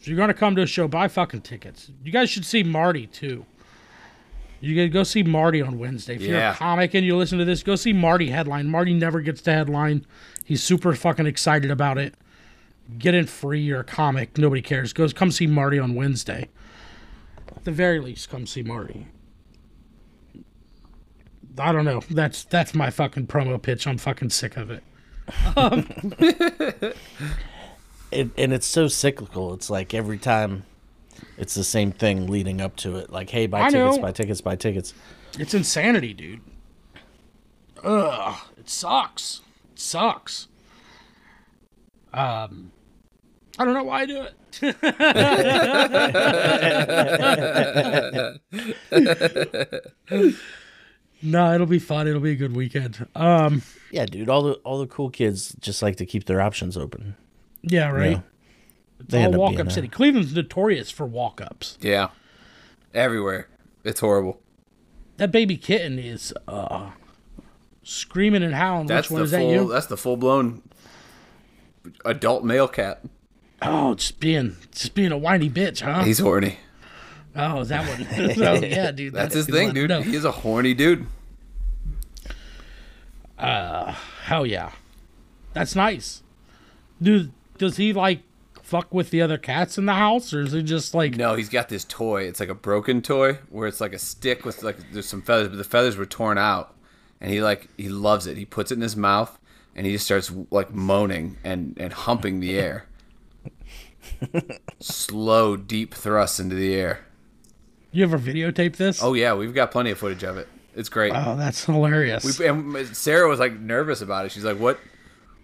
if you're gonna come to a show, buy fucking tickets. You guys should see Marty too. You gotta go see Marty on Wednesday. If you're a comic and you listen to this, go see Marty headline. Marty never gets to headline. He's super fucking excited about it. Get in free. You're a comic. Nobody cares. Go come see Marty on Wednesday. At the very least, come see Marty. I don't know. That's that's my fucking promo pitch. I'm fucking sick of it. it, and it's so cyclical. It's like every time, It's the same thing leading up to it. Like, hey, buy I tickets, know. buy tickets, buy tickets. It's insanity, dude. Ugh, it sucks. It sucks. Um, I don't know why I do it. no, it'll be fun. It'll be a good weekend. Um, Yeah, dude. All the all the cool kids just like to keep their options open. yeah, right. Yeah. It's They all end up walk-up a- city. Cleveland's notorious for walk ups. Yeah. Everywhere. It's horrible. That baby kitten is uh screaming and howling. That's Which one the is that full you? that's the full blown adult male cat. Oh, just being just being a whiny bitch, huh? He's horny. Oh, is that one? so, yeah, dude. That's that his thing, dude. No. He a horny dude. Hell yeah. That's nice. Dude, does he like fuck with the other cats in the house or is he just like No, he's got this toy. It's like a broken toy where it's like a stick with like there's some feathers, but the feathers were torn out. And he like he loves it. He puts it in his mouth and he just starts like moaning and and humping the air. Slow, deep thrusts into the air. you ever videotape this? Oh yeah, we've got plenty of footage of it. It's great. Oh, that's hilarious. We, and Sarah was like nervous about it. She's like, "What?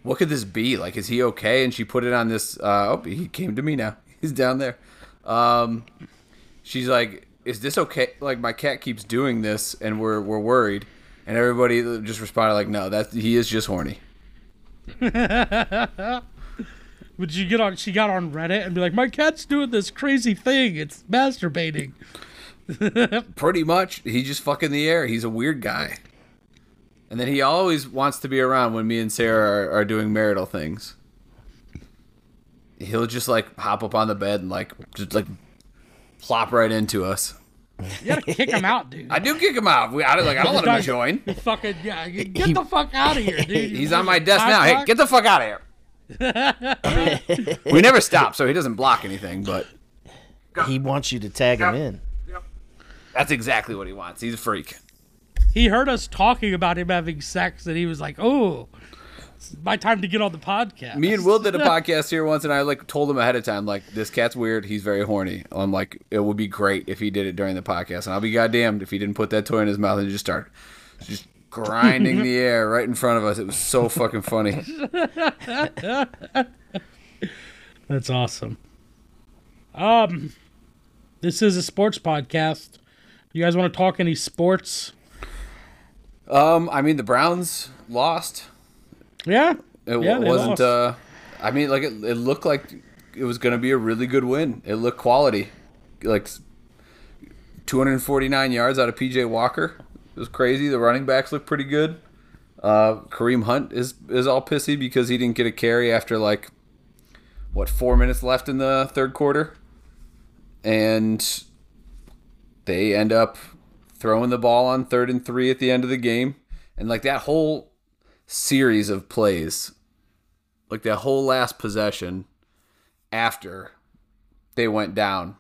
What could this be? Like, is he okay?" And she put it on this. Uh, oh, he came to me now. He's down there. Um, she's like, "Is this okay? Like, my cat keeps doing this, and we're we're worried." And everybody just responded like, "No, that he is just horny." Would you get on she got on Reddit and be like, My cat's doing this crazy thing. It's masturbating. Pretty much, he just fucking the air. He's a weird guy. And then he always wants to be around when me and Sarah are, are doing marital things. He'll just like hop up on the bed and like just like plop right into us. You gotta kick him out, dude. I do kick him out. We, I, like I don't let him Guys, join. you fucking yeah, you- get the fuck out of here, dude. He's on my desk now. Hey, get the fuck out of here. We never stop, so he doesn't block anything. But He wants you to tag him in. that's exactly what he wants. He's a freak. He heard us talking about him having sex, and he was like, "Oh, it's my time to get on the podcast." Me and Will did a podcast here once, and I like told him ahead of time, like this cat's weird. He's very horny. I'm like, it would be great if he did it during the podcast, and I'll be goddamned if he didn't put that toy in his mouth and just start just grinding the air right in front of us. It was so fucking funny. That's awesome. Um, this is a sports podcast. You guys want to talk any sports? Um, I mean, the Browns lost. Yeah, It Yeah, wasn't. Uh, I mean, like it, it looked like it was going to be a really good win. It looked quality, like 249 yards out of PJ Walker. It was crazy. The running backs looked pretty good. Uh, Kareem Hunt is is all pissy because he didn't get a carry after like what four minutes left in the third quarter, and they end up throwing the ball on third and three at the end of the game, and like that whole series of plays, like that whole last possession after they went down.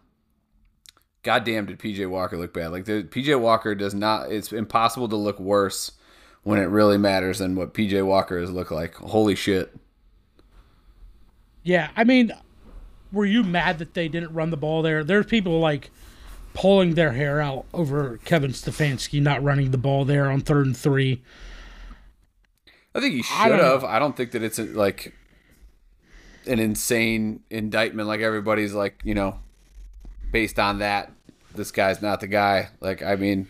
Goddamn, did PJ Walker look bad? Like the PJ Walker does not. It's impossible to look worse when it really matters than what PJ Walker has looked like. Holy shit! yeah. I mean, were you mad that they didn't run the ball there? There's people like pulling their hair out over Kevin Stefanski not running the ball there on third and three. I think he should don't have. I don't think that it's like an insane indictment. Like everybody's like, you know, based on that, this guy's not the guy. Like, I mean,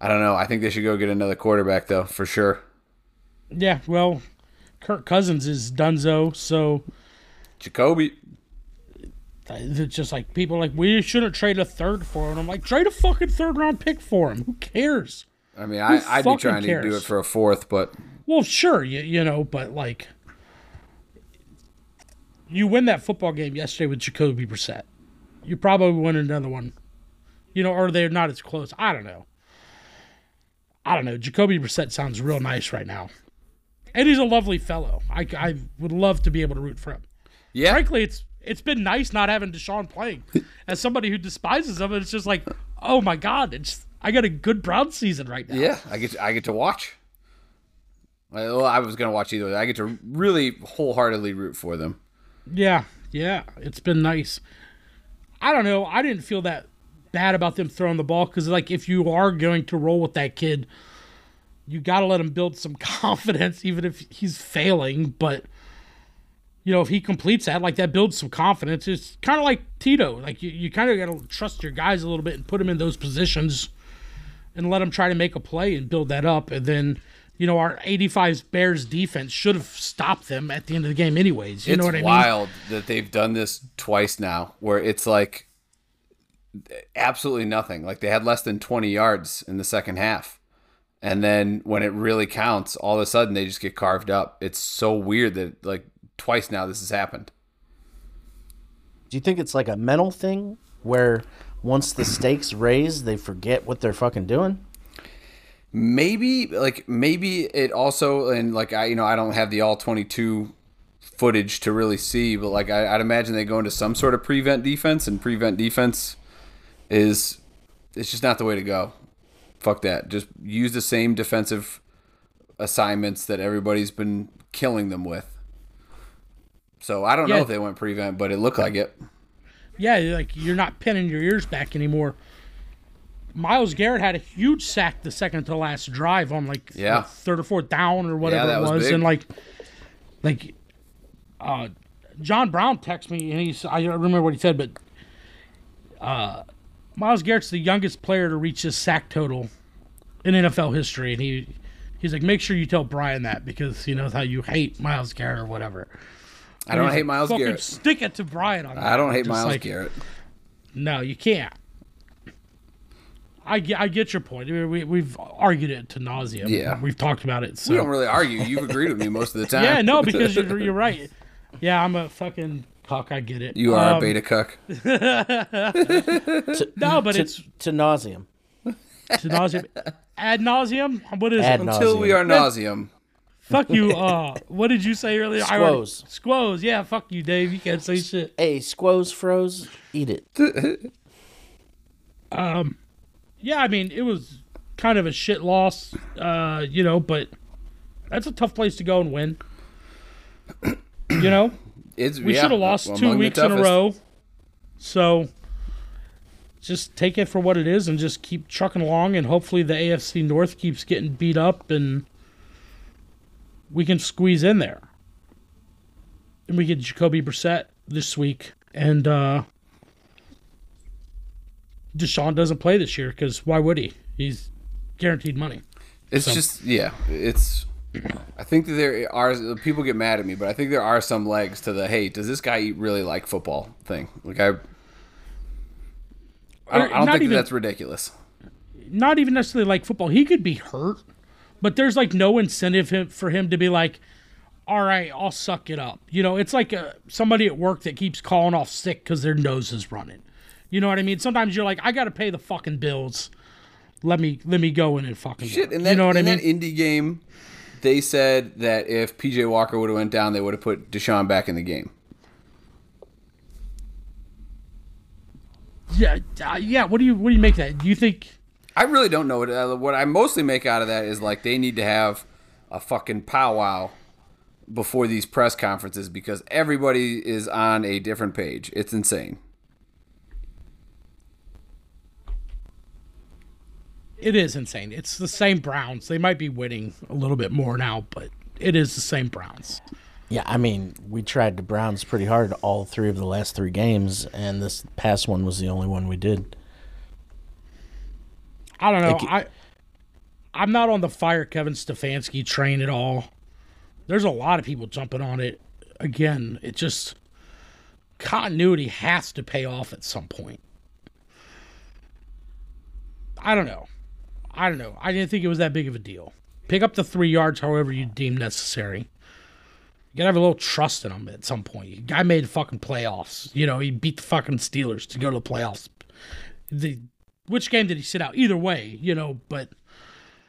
I don't know. I think they should go get another quarterback though, for sure. Yeah, well, Kirk Cousins is Dunzo, so Jacoby. It's just like people are like we shouldn't trade a third for him. I'm like trade a fucking third round pick for him. Who cares? I mean, I, I'd be trying to do it for a fourth, but Well, sure, you you know, but like you win that football game yesterday with Jacoby Brissett. You probably win another one. You know, or they're not as close. I don't know. I don't know. Jacoby Brissett sounds real nice right now. And he's a lovely fellow. I, I would love to be able to root for him. yeah, Frankly, it's it's been nice not having Deshaun playing. As somebody who despises him, it's just like, oh my god, it's I got a good Brown season right now. yeah, I get to, I get to watch. I, well, I was gonna watch either. way. I get to really wholeheartedly root for them. Yeah, yeah, it's been nice. I don't know. I didn't feel that bad about them throwing the ball because, like, if you are going to roll with that kid, you got to let him build some confidence, even if he's failing. But you know, if he completes that, like that builds some confidence. It's kind of like Tito. Like you, you kind of got to trust your guys a little bit and put them in those positions and let them try to make a play and build that up. And then, you know, our 85 Bears defense should have stopped them at the end of the game, anyways. You it's know what I mean? wild that they've done this twice now, where it's like absolutely nothing. Like they had less than 20 yards in the second half. And then when it really counts, all of a sudden they just get carved up. It's so weird that like twice now this has happened. Do you think it's like a mental thing where once the stakes raise, they forget what they're fucking doing? Maybe like maybe it also and like I you know I don't have the all 22 footage to really see, but like I, I'd imagine they go into some sort of prevent defense, and prevent defense is it's just not the way to go. Fuck that. Just use the same defensive assignments that everybody's been killing them with. So I don't know if they went prevent, but it looked like it. Yeah, like you're not pinning your ears back anymore. Myles Garrett had a huge sack the second to last drive on like Yeah. third or fourth down or whatever that it was was, and like, like, uh, John Brown texted me and he's I don't remember what he said, but uh, Myles Garrett's the youngest player to reach this sack total in NFL history, and he he's like, make sure you tell Brian that because he knows how you hate Myles Garrett or whatever. I don't hate like, Myles "Fucking Garrett. Stick it to Brian on that. I don't hate Just Myles like, Garrett. no, you can't. I get, I get your point. I mean, we, we've argued it to nauseum. Yeah. We've talked about it. So. We don't really argue. You've agreed with me most of the time. yeah, no, because you're, you're right. Yeah, I'm a fucking cock. I get it. You are a Um, beta cuck. No, but To, it's to nauseum. to nauseum. Ad nauseum? What is Ad it? nauseum. Until we are nauseum. Fuck you. Uh, what did you say earlier? I already- Squoze. Squoze. Yeah, fuck you, Dave. You can't say shit. Hey, squoze froze, eat it. um, Yeah, I mean, it was kind of a shit loss, uh, you know, but that's a tough place to go and win. You know? It's, We yeah, should have lost two weeks in a row. So just take it for what it is and just keep trucking along and hopefully the AFC North keeps getting beat up and we can squeeze in there. And we get Jacoby Brissett this week and uh Deshaun doesn't play this year because why would he? He's guaranteed money. It's just yeah, it's. I think that there are people get mad at me, but I think there are some legs to the hey, does this guy really like football thing? Like I, I don't, I don't think even- that that's ridiculous. not even necessarily like football. He could be hurt, but there's like no incentive for him to be like, all right, I'll suck it up. You know, it's like uh somebody at work that keeps calling off sick because their nose is running. You know what I mean? Sometimes you're like, I got to pay the fucking bills. Let me let me go in and fucking Shit, And that, you know what I in mean? that Indy game, they said that if PJ Walker would have went down, they would have put Deshaun back in the game. yeah, uh, yeah. What do you what do you make that? Do you think? I really don't know what uh, what I mostly make out of that is like they need to have a fucking powwow before these press conferences because everybody is on a different page. It's insane. It is insane. It's the same Browns. They might be winning a little bit more now, but it is the same Browns. Yeah, I mean, we tried the Browns pretty hard all three of the last three games, and this past one was the only one we did. I don't know. I I'm not on the fire Kevin Stefanski train at all. There's a lot of people jumping on it. Again, it just continuity has to pay off at some point. I don't know. I don't know. I didn't think it was that big of a deal. Pick up the three yards however you deem necessary. You gotta have a little trust in him at some point. The guy made fucking playoffs. You know, he beat the fucking Steelers to go to the playoffs. The which game did he sit out? Either way, you know, but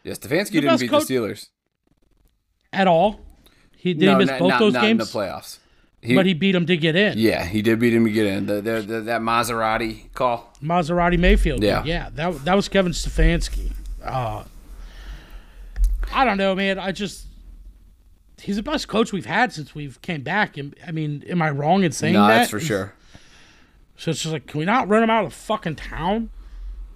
Yeah, Stefanski didn't beat coach- the Steelers. at all, he did no, he miss not, both not, those not in games, the playoffs. He, but he beat him to get in. yeah, he did beat him to get in. The, the, the, that Maserati call. Maserati Mayfield. Yeah. Yeah. That that was Kevin Stefanski. Uh, I don't know, man. I just he's the best coach we've had since we've came back. And I mean, am I wrong in saying that? No, that? that's for sure. So it's just like, can we not run him out of the fucking town?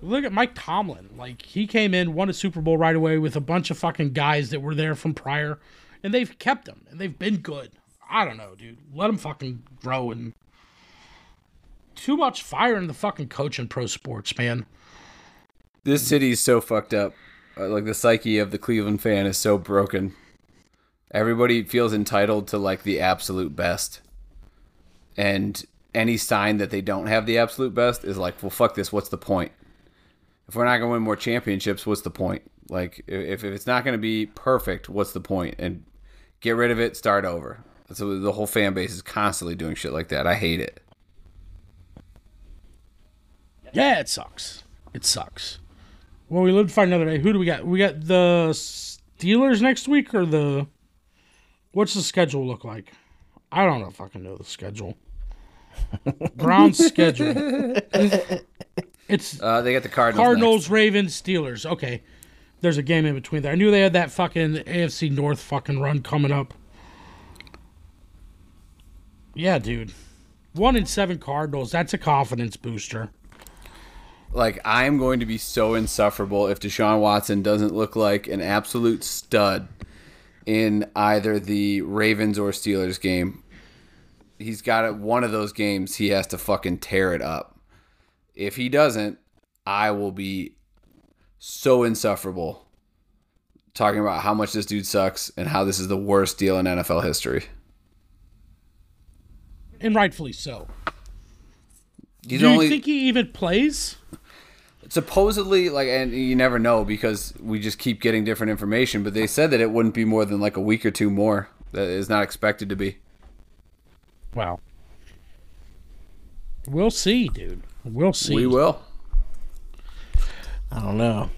Look at Mike Tomlin. Like he came in, won a Super Bowl right away with a bunch of fucking guys that were there from prior, and they've kept them and they've been good. I don't know, dude. Let them fucking grow and too much fire in the fucking coach in pro sports, man. This city is so fucked up. Uh, like the psyche of the Cleveland fan is so broken. Everybody feels entitled to like the absolute best. And any sign that they don't have the absolute best is like, well, fuck this. What's the point? If we're not going to win more championships, what's the point? Like, if, if it's not going to be perfect, what's the point? And get rid of it, start over. So the whole fan base is constantly doing shit like that. I hate it. Yeah, it sucks. It sucks. Well, we live to fight another day. Who do we got? We got the Steelers next week or the. What's the schedule look like? I don't know if I can know the schedule. Brown's schedule. It's Uh, they got the Cardinals. Cardinals, next. Ravens, Steelers. Okay. There's a game in between there. I knew they had that fucking AFC North fucking run coming up. Yeah, dude. One in seven Cardinals. That's a confidence booster. Like I'm going to be so insufferable if Deshaun Watson doesn't look like an absolute stud in either the Ravens or Steelers game. He's got it one of those games he has to fucking tear it up. If he doesn't, I will be so insufferable talking about how much this dude sucks and how this is the worst deal in NFL history. And rightfully so. He's Do you only think he even plays? supposedly like and you never know because we just keep getting different information but they said that it wouldn't be more than like a week or two more that is not expected to be Wow. We'll see, dude. We'll see. we will I don't know.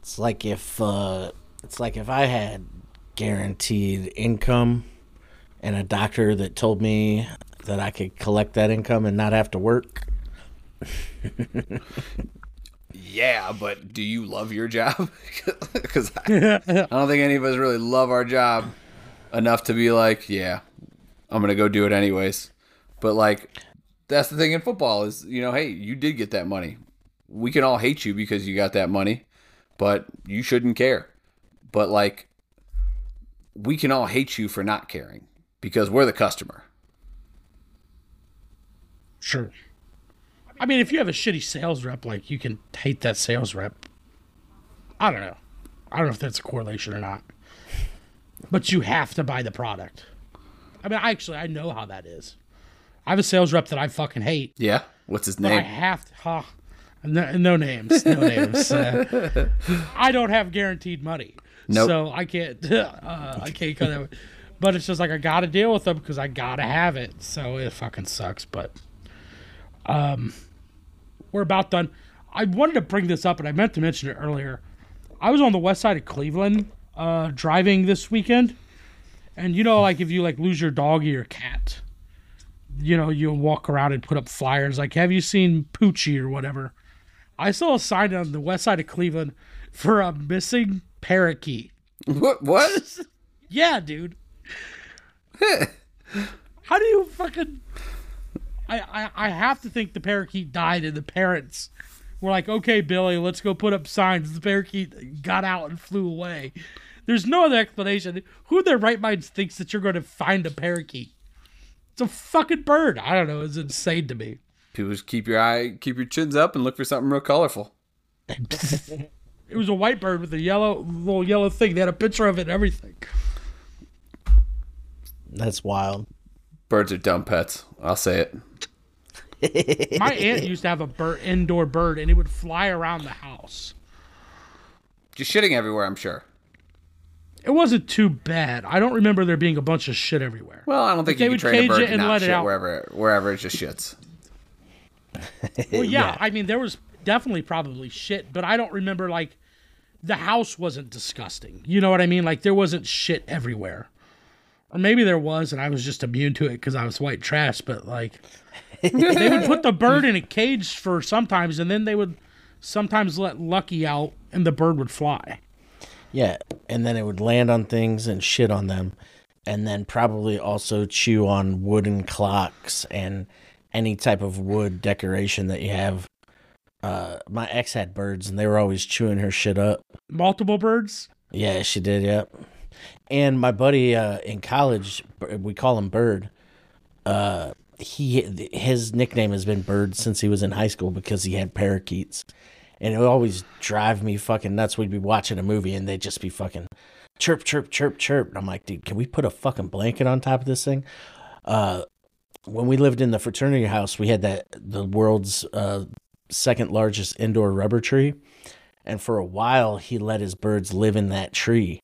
It's like if uh, it's like if I had guaranteed income and a doctor that told me that I could collect that income and not have to work. yeah but do you love your job because I, I don't think any of us really love our job enough to be like yeah i'm gonna go do it anyways but like that's the thing in football is you know hey you did get that money we can all hate you because you got that money but you shouldn't care but like we can all hate you for not caring because we're the customer Sure. I mean, if you have a shitty sales rep, like you can hate that sales rep. I don't know. I don't know if that's a correlation or not. But you have to buy the product. I mean, actually I know how that is. I have a sales rep that I fucking hate. yeah what's his But I have to. Huh, no, no names. No names. Uh, I don't have guaranteed money, Nope. so I can't. Uh, I can't cut that. But it's just like I got to deal with them because I gotta have it. So it fucking sucks. But um, we're about done. I wanted to bring this up, and I meant to mention it earlier. I was on the west side of Cleveland uh, driving this weekend, and you know, like if you like lose your dog or your cat, you know, you'll walk around and put up flyers like, "Have you seen Poochie or whatever?" I saw a sign on the west side of Cleveland for a missing parakeet. what what Yeah, dude. How do you fucking? I, I I have to think the parakeet died and the parents were like, "Okay, Billy, let's go put up signs." The parakeet got out and flew away. There's no other explanation. Who in their right minds thinks that you're going to find a parakeet? It's a fucking bird. I don't know. It's insane to me. people just keep your eye keep your chins up and look for something real colorful It was a white bird with a yellow little yellow thing. They had a picture of it and everything. That's wild. birds are dumb pets i'll say it My aunt used to have a bird, indoor bird, and it would fly around the house. just shitting everywhere i'm sure It wasn't too bad. I don't remember there being a bunch of shit everywhere. Well, I don't think They you would can train a cage bird it to and not let it out. wherever wherever it just shits. Well, yeah, I mean, there was definitely probably shit, but I don't remember like the house wasn't disgusting. You know what I mean? Like there wasn't shit everywhere. Or maybe there was, and I was just immune to it because I was white trash. But like, they would put the bird in a cage for sometimes, and then they would sometimes let Lucky out, and the bird would fly. Yeah, and then it would land on things and shit on them, and then probably also chew on wooden clocks and any type of wood decoration that you have. Uh, my ex had birds, and they were always chewing her shit up. Multiple birds. Yeah, she did. Yep. And my buddy uh, in college, we call him Bird. Uh, he his nickname has been Bird since he was in high school because he had parakeets, and it would always drive me fucking nuts. We'd be watching a movie and they'd just be fucking chirp, chirp, chirp, chirp. And I'm like, dude, can we put a fucking blanket on top of this thing? Uh, when we lived in the fraternity house, we had that the world's uh, second largest indoor rubber tree, and for a while he let his birds live in that tree,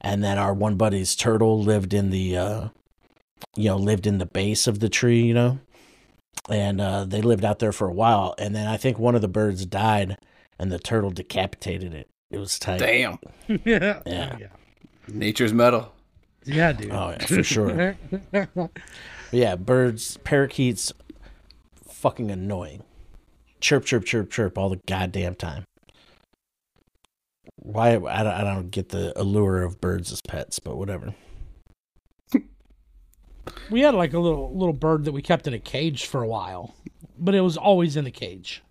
and then our one buddy's turtle lived in the, uh, you know, lived in the base of the tree, you know, and uh, they lived out there for a while, and then I think one of the birds died, and the turtle decapitated it. It was tight. Damn. yeah. Yeah. yeah. Nature's metal. Yeah, dude. Oh yeah, for sure. yeah, birds, parakeets, fucking annoying. Chirp, chirp, chirp, chirp all the goddamn time. Why? I don't, I don't get the allure of birds as pets, but whatever. We had like a little little bird that we kept in a cage for a while, but it was always in the cage.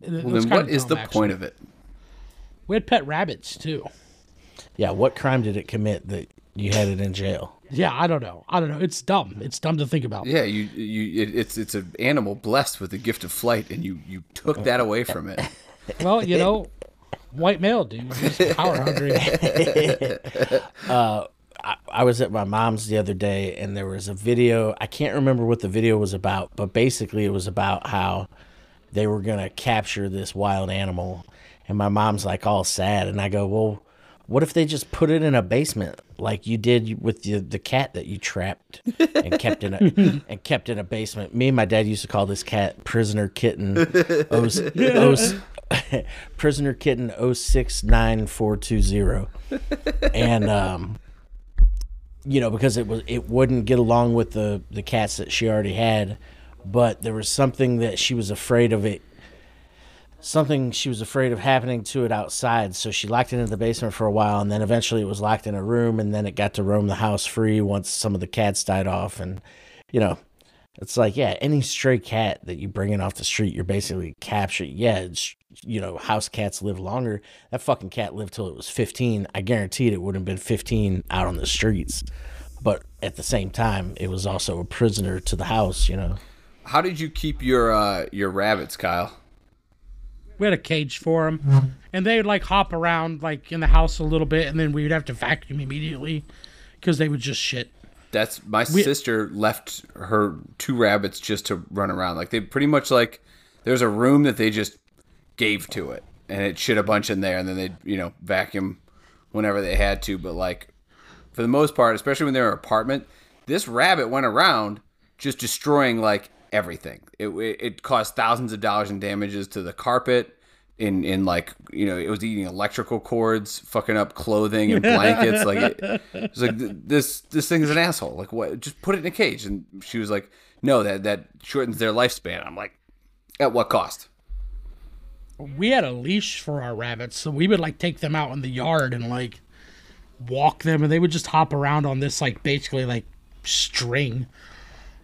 It- it Well, then what is the dumb, point of it? We had pet rabbits too. Yeah, what crime did it commit that you had it in jail? Yeah, I don't know. I don't know. It's dumb. It's dumb to think about. Yeah, you you it, it's it's an animal blessed with the gift of flight, and you you took that away from it. Well, you know, white male, dude. He's power hungry. Uh, I was at my mom's the other day and there was a video. I can't remember what the video was about, but basically it was about how they were going to capture this wild animal. And my mom's like all sad. And I go, well, what if they just put it in a basement like you did with the, the cat that you trapped and kept in a and kept in a basement? Me and my dad used to call this cat prisoner kitten. Prisoner kitten 069420. And um you know, because it was it wouldn't get along with the the cats that she already had, but there was something that she was afraid of it. Something she was afraid of happening to it outside, so she locked it in the basement for a while, and then eventually it was locked in a room, and then it got to roam the house free once some of the cats died off, and you know, it's like yeah, any stray cat that you bring in off the street, you're basically capturing. Yeah, you know, house cats live longer. That fucking cat lived till it was 15. I guaranteed it would have been 15 out on the streets. But at the same time, it was also a prisoner to the house, you know. How did you keep your uh, your rabbits, Kyle? We had a cage for them, and they would like hop around like in the house a little bit, and then we would have to vacuum immediately because they would just shit. That's my sister left her two rabbits just to run around. Like they pretty much like there's a room that they just gave to it, and it shit a bunch in there, and then they you know vacuum whenever they had to. But like for the most part, especially when they're in an apartment, this rabbit went around just destroying like everything. It it, it caused thousands of dollars in damages to the carpet. In, in like you know it was eating electrical cords fucking up clothing and blankets like it, it was like this this thing is an asshole like what just put it in a cage and she was like no that that shortens their lifespan i'm like at what cost We had a leash for our rabbits, so we would like take them out in the yard and like walk them, and they would just hop around on this like basically like string.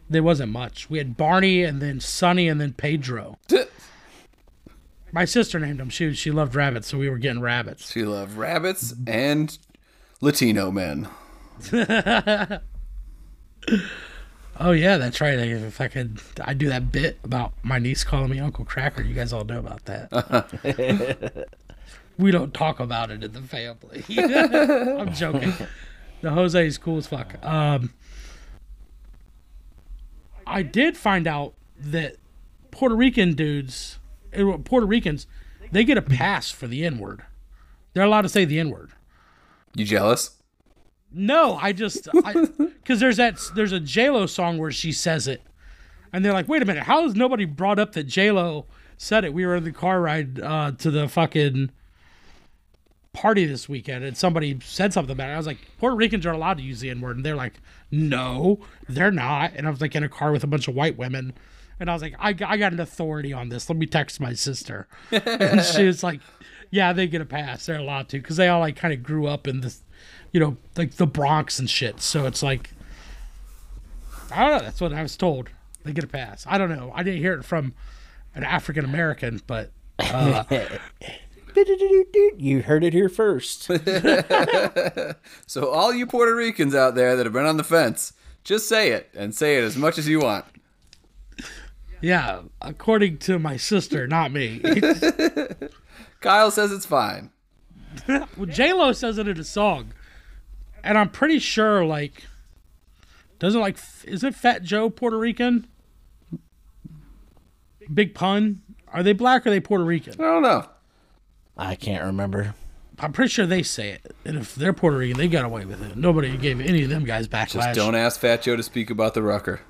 There wasn't much. We had Barney and then Sonny and then Pedro. My sister named him. She she loved rabbits, so we were getting rabbits. she loved rabbits and latino men Oh yeah, that's right. If I could, I do that bit about my niece calling me Uncle Cracker. You guys all know about that. we don't talk about it in the family. I'm joking. The Jose is cool as fuck. Um, I did find out that Puerto Rican dudes, eh, Puerto Ricans, they get a pass for the N word. They're allowed to say the N word. you jealous No, I just because there's that there's a J Lo song where she says it, and they're like, wait a minute, how has nobody brought up that J Lo said it? We were in the car ride uh, to the fucking party this weekend, and somebody said something about it. I was like, Puerto Ricans are allowed to use the N word, and they're like, no, they're not. And I was like in a car with a bunch of white women. And I was like, I, I got an authority on this. Let me text my sister. and she was like, Yeah, they get a pass. They're allowed to because they all like kind of grew up in this, you know, like the Bronx and shit. So it's like, I don't know. That's what I was told. They get a pass. I don't know. I didn't hear it from an African American, but uh, You heard it here first. So all you Puerto Ricans out there that have been on the fence, just say it and say it as much as you want. yeah, according to my sister, not me. Kyle says it's fine. well, J Lo says it in a song, and I'm pretty sure like doesn't like is it Fat Joe Puerto Rican? Big pun. Are they black or are they Puerto Rican? I don't know. I can't remember. I'm pretty sure they say it. And if they're Puerto Rican, they got away with it. Nobody gave any of them guys backlash. Just don't ask Fat Joe to speak about the Rucker.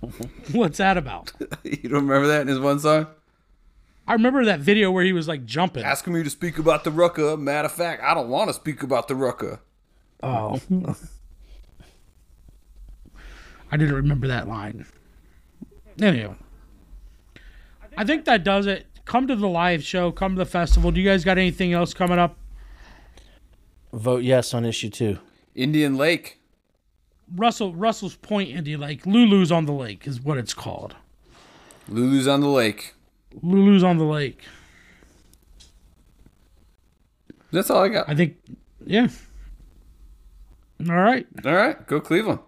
What's that about? you don't remember that in his one song? I remember that video where he was like jumping. Asking me to speak about the Rucker. Matter of fact, I don't want to speak about the Rucker. Oh. I didn't remember that line. Anyway. I think that does it. Come to the live show. Come to the festival. Do you guys got anything else coming up? Vote yes on issue two. Indian Lake. Russell Russell's Point Indian Lake. Lulu's on the lake is what it's called. Lulu's on the lake. Lulu's on the lake. That's all I got. I think yeah. All right. All right, go Cleveland.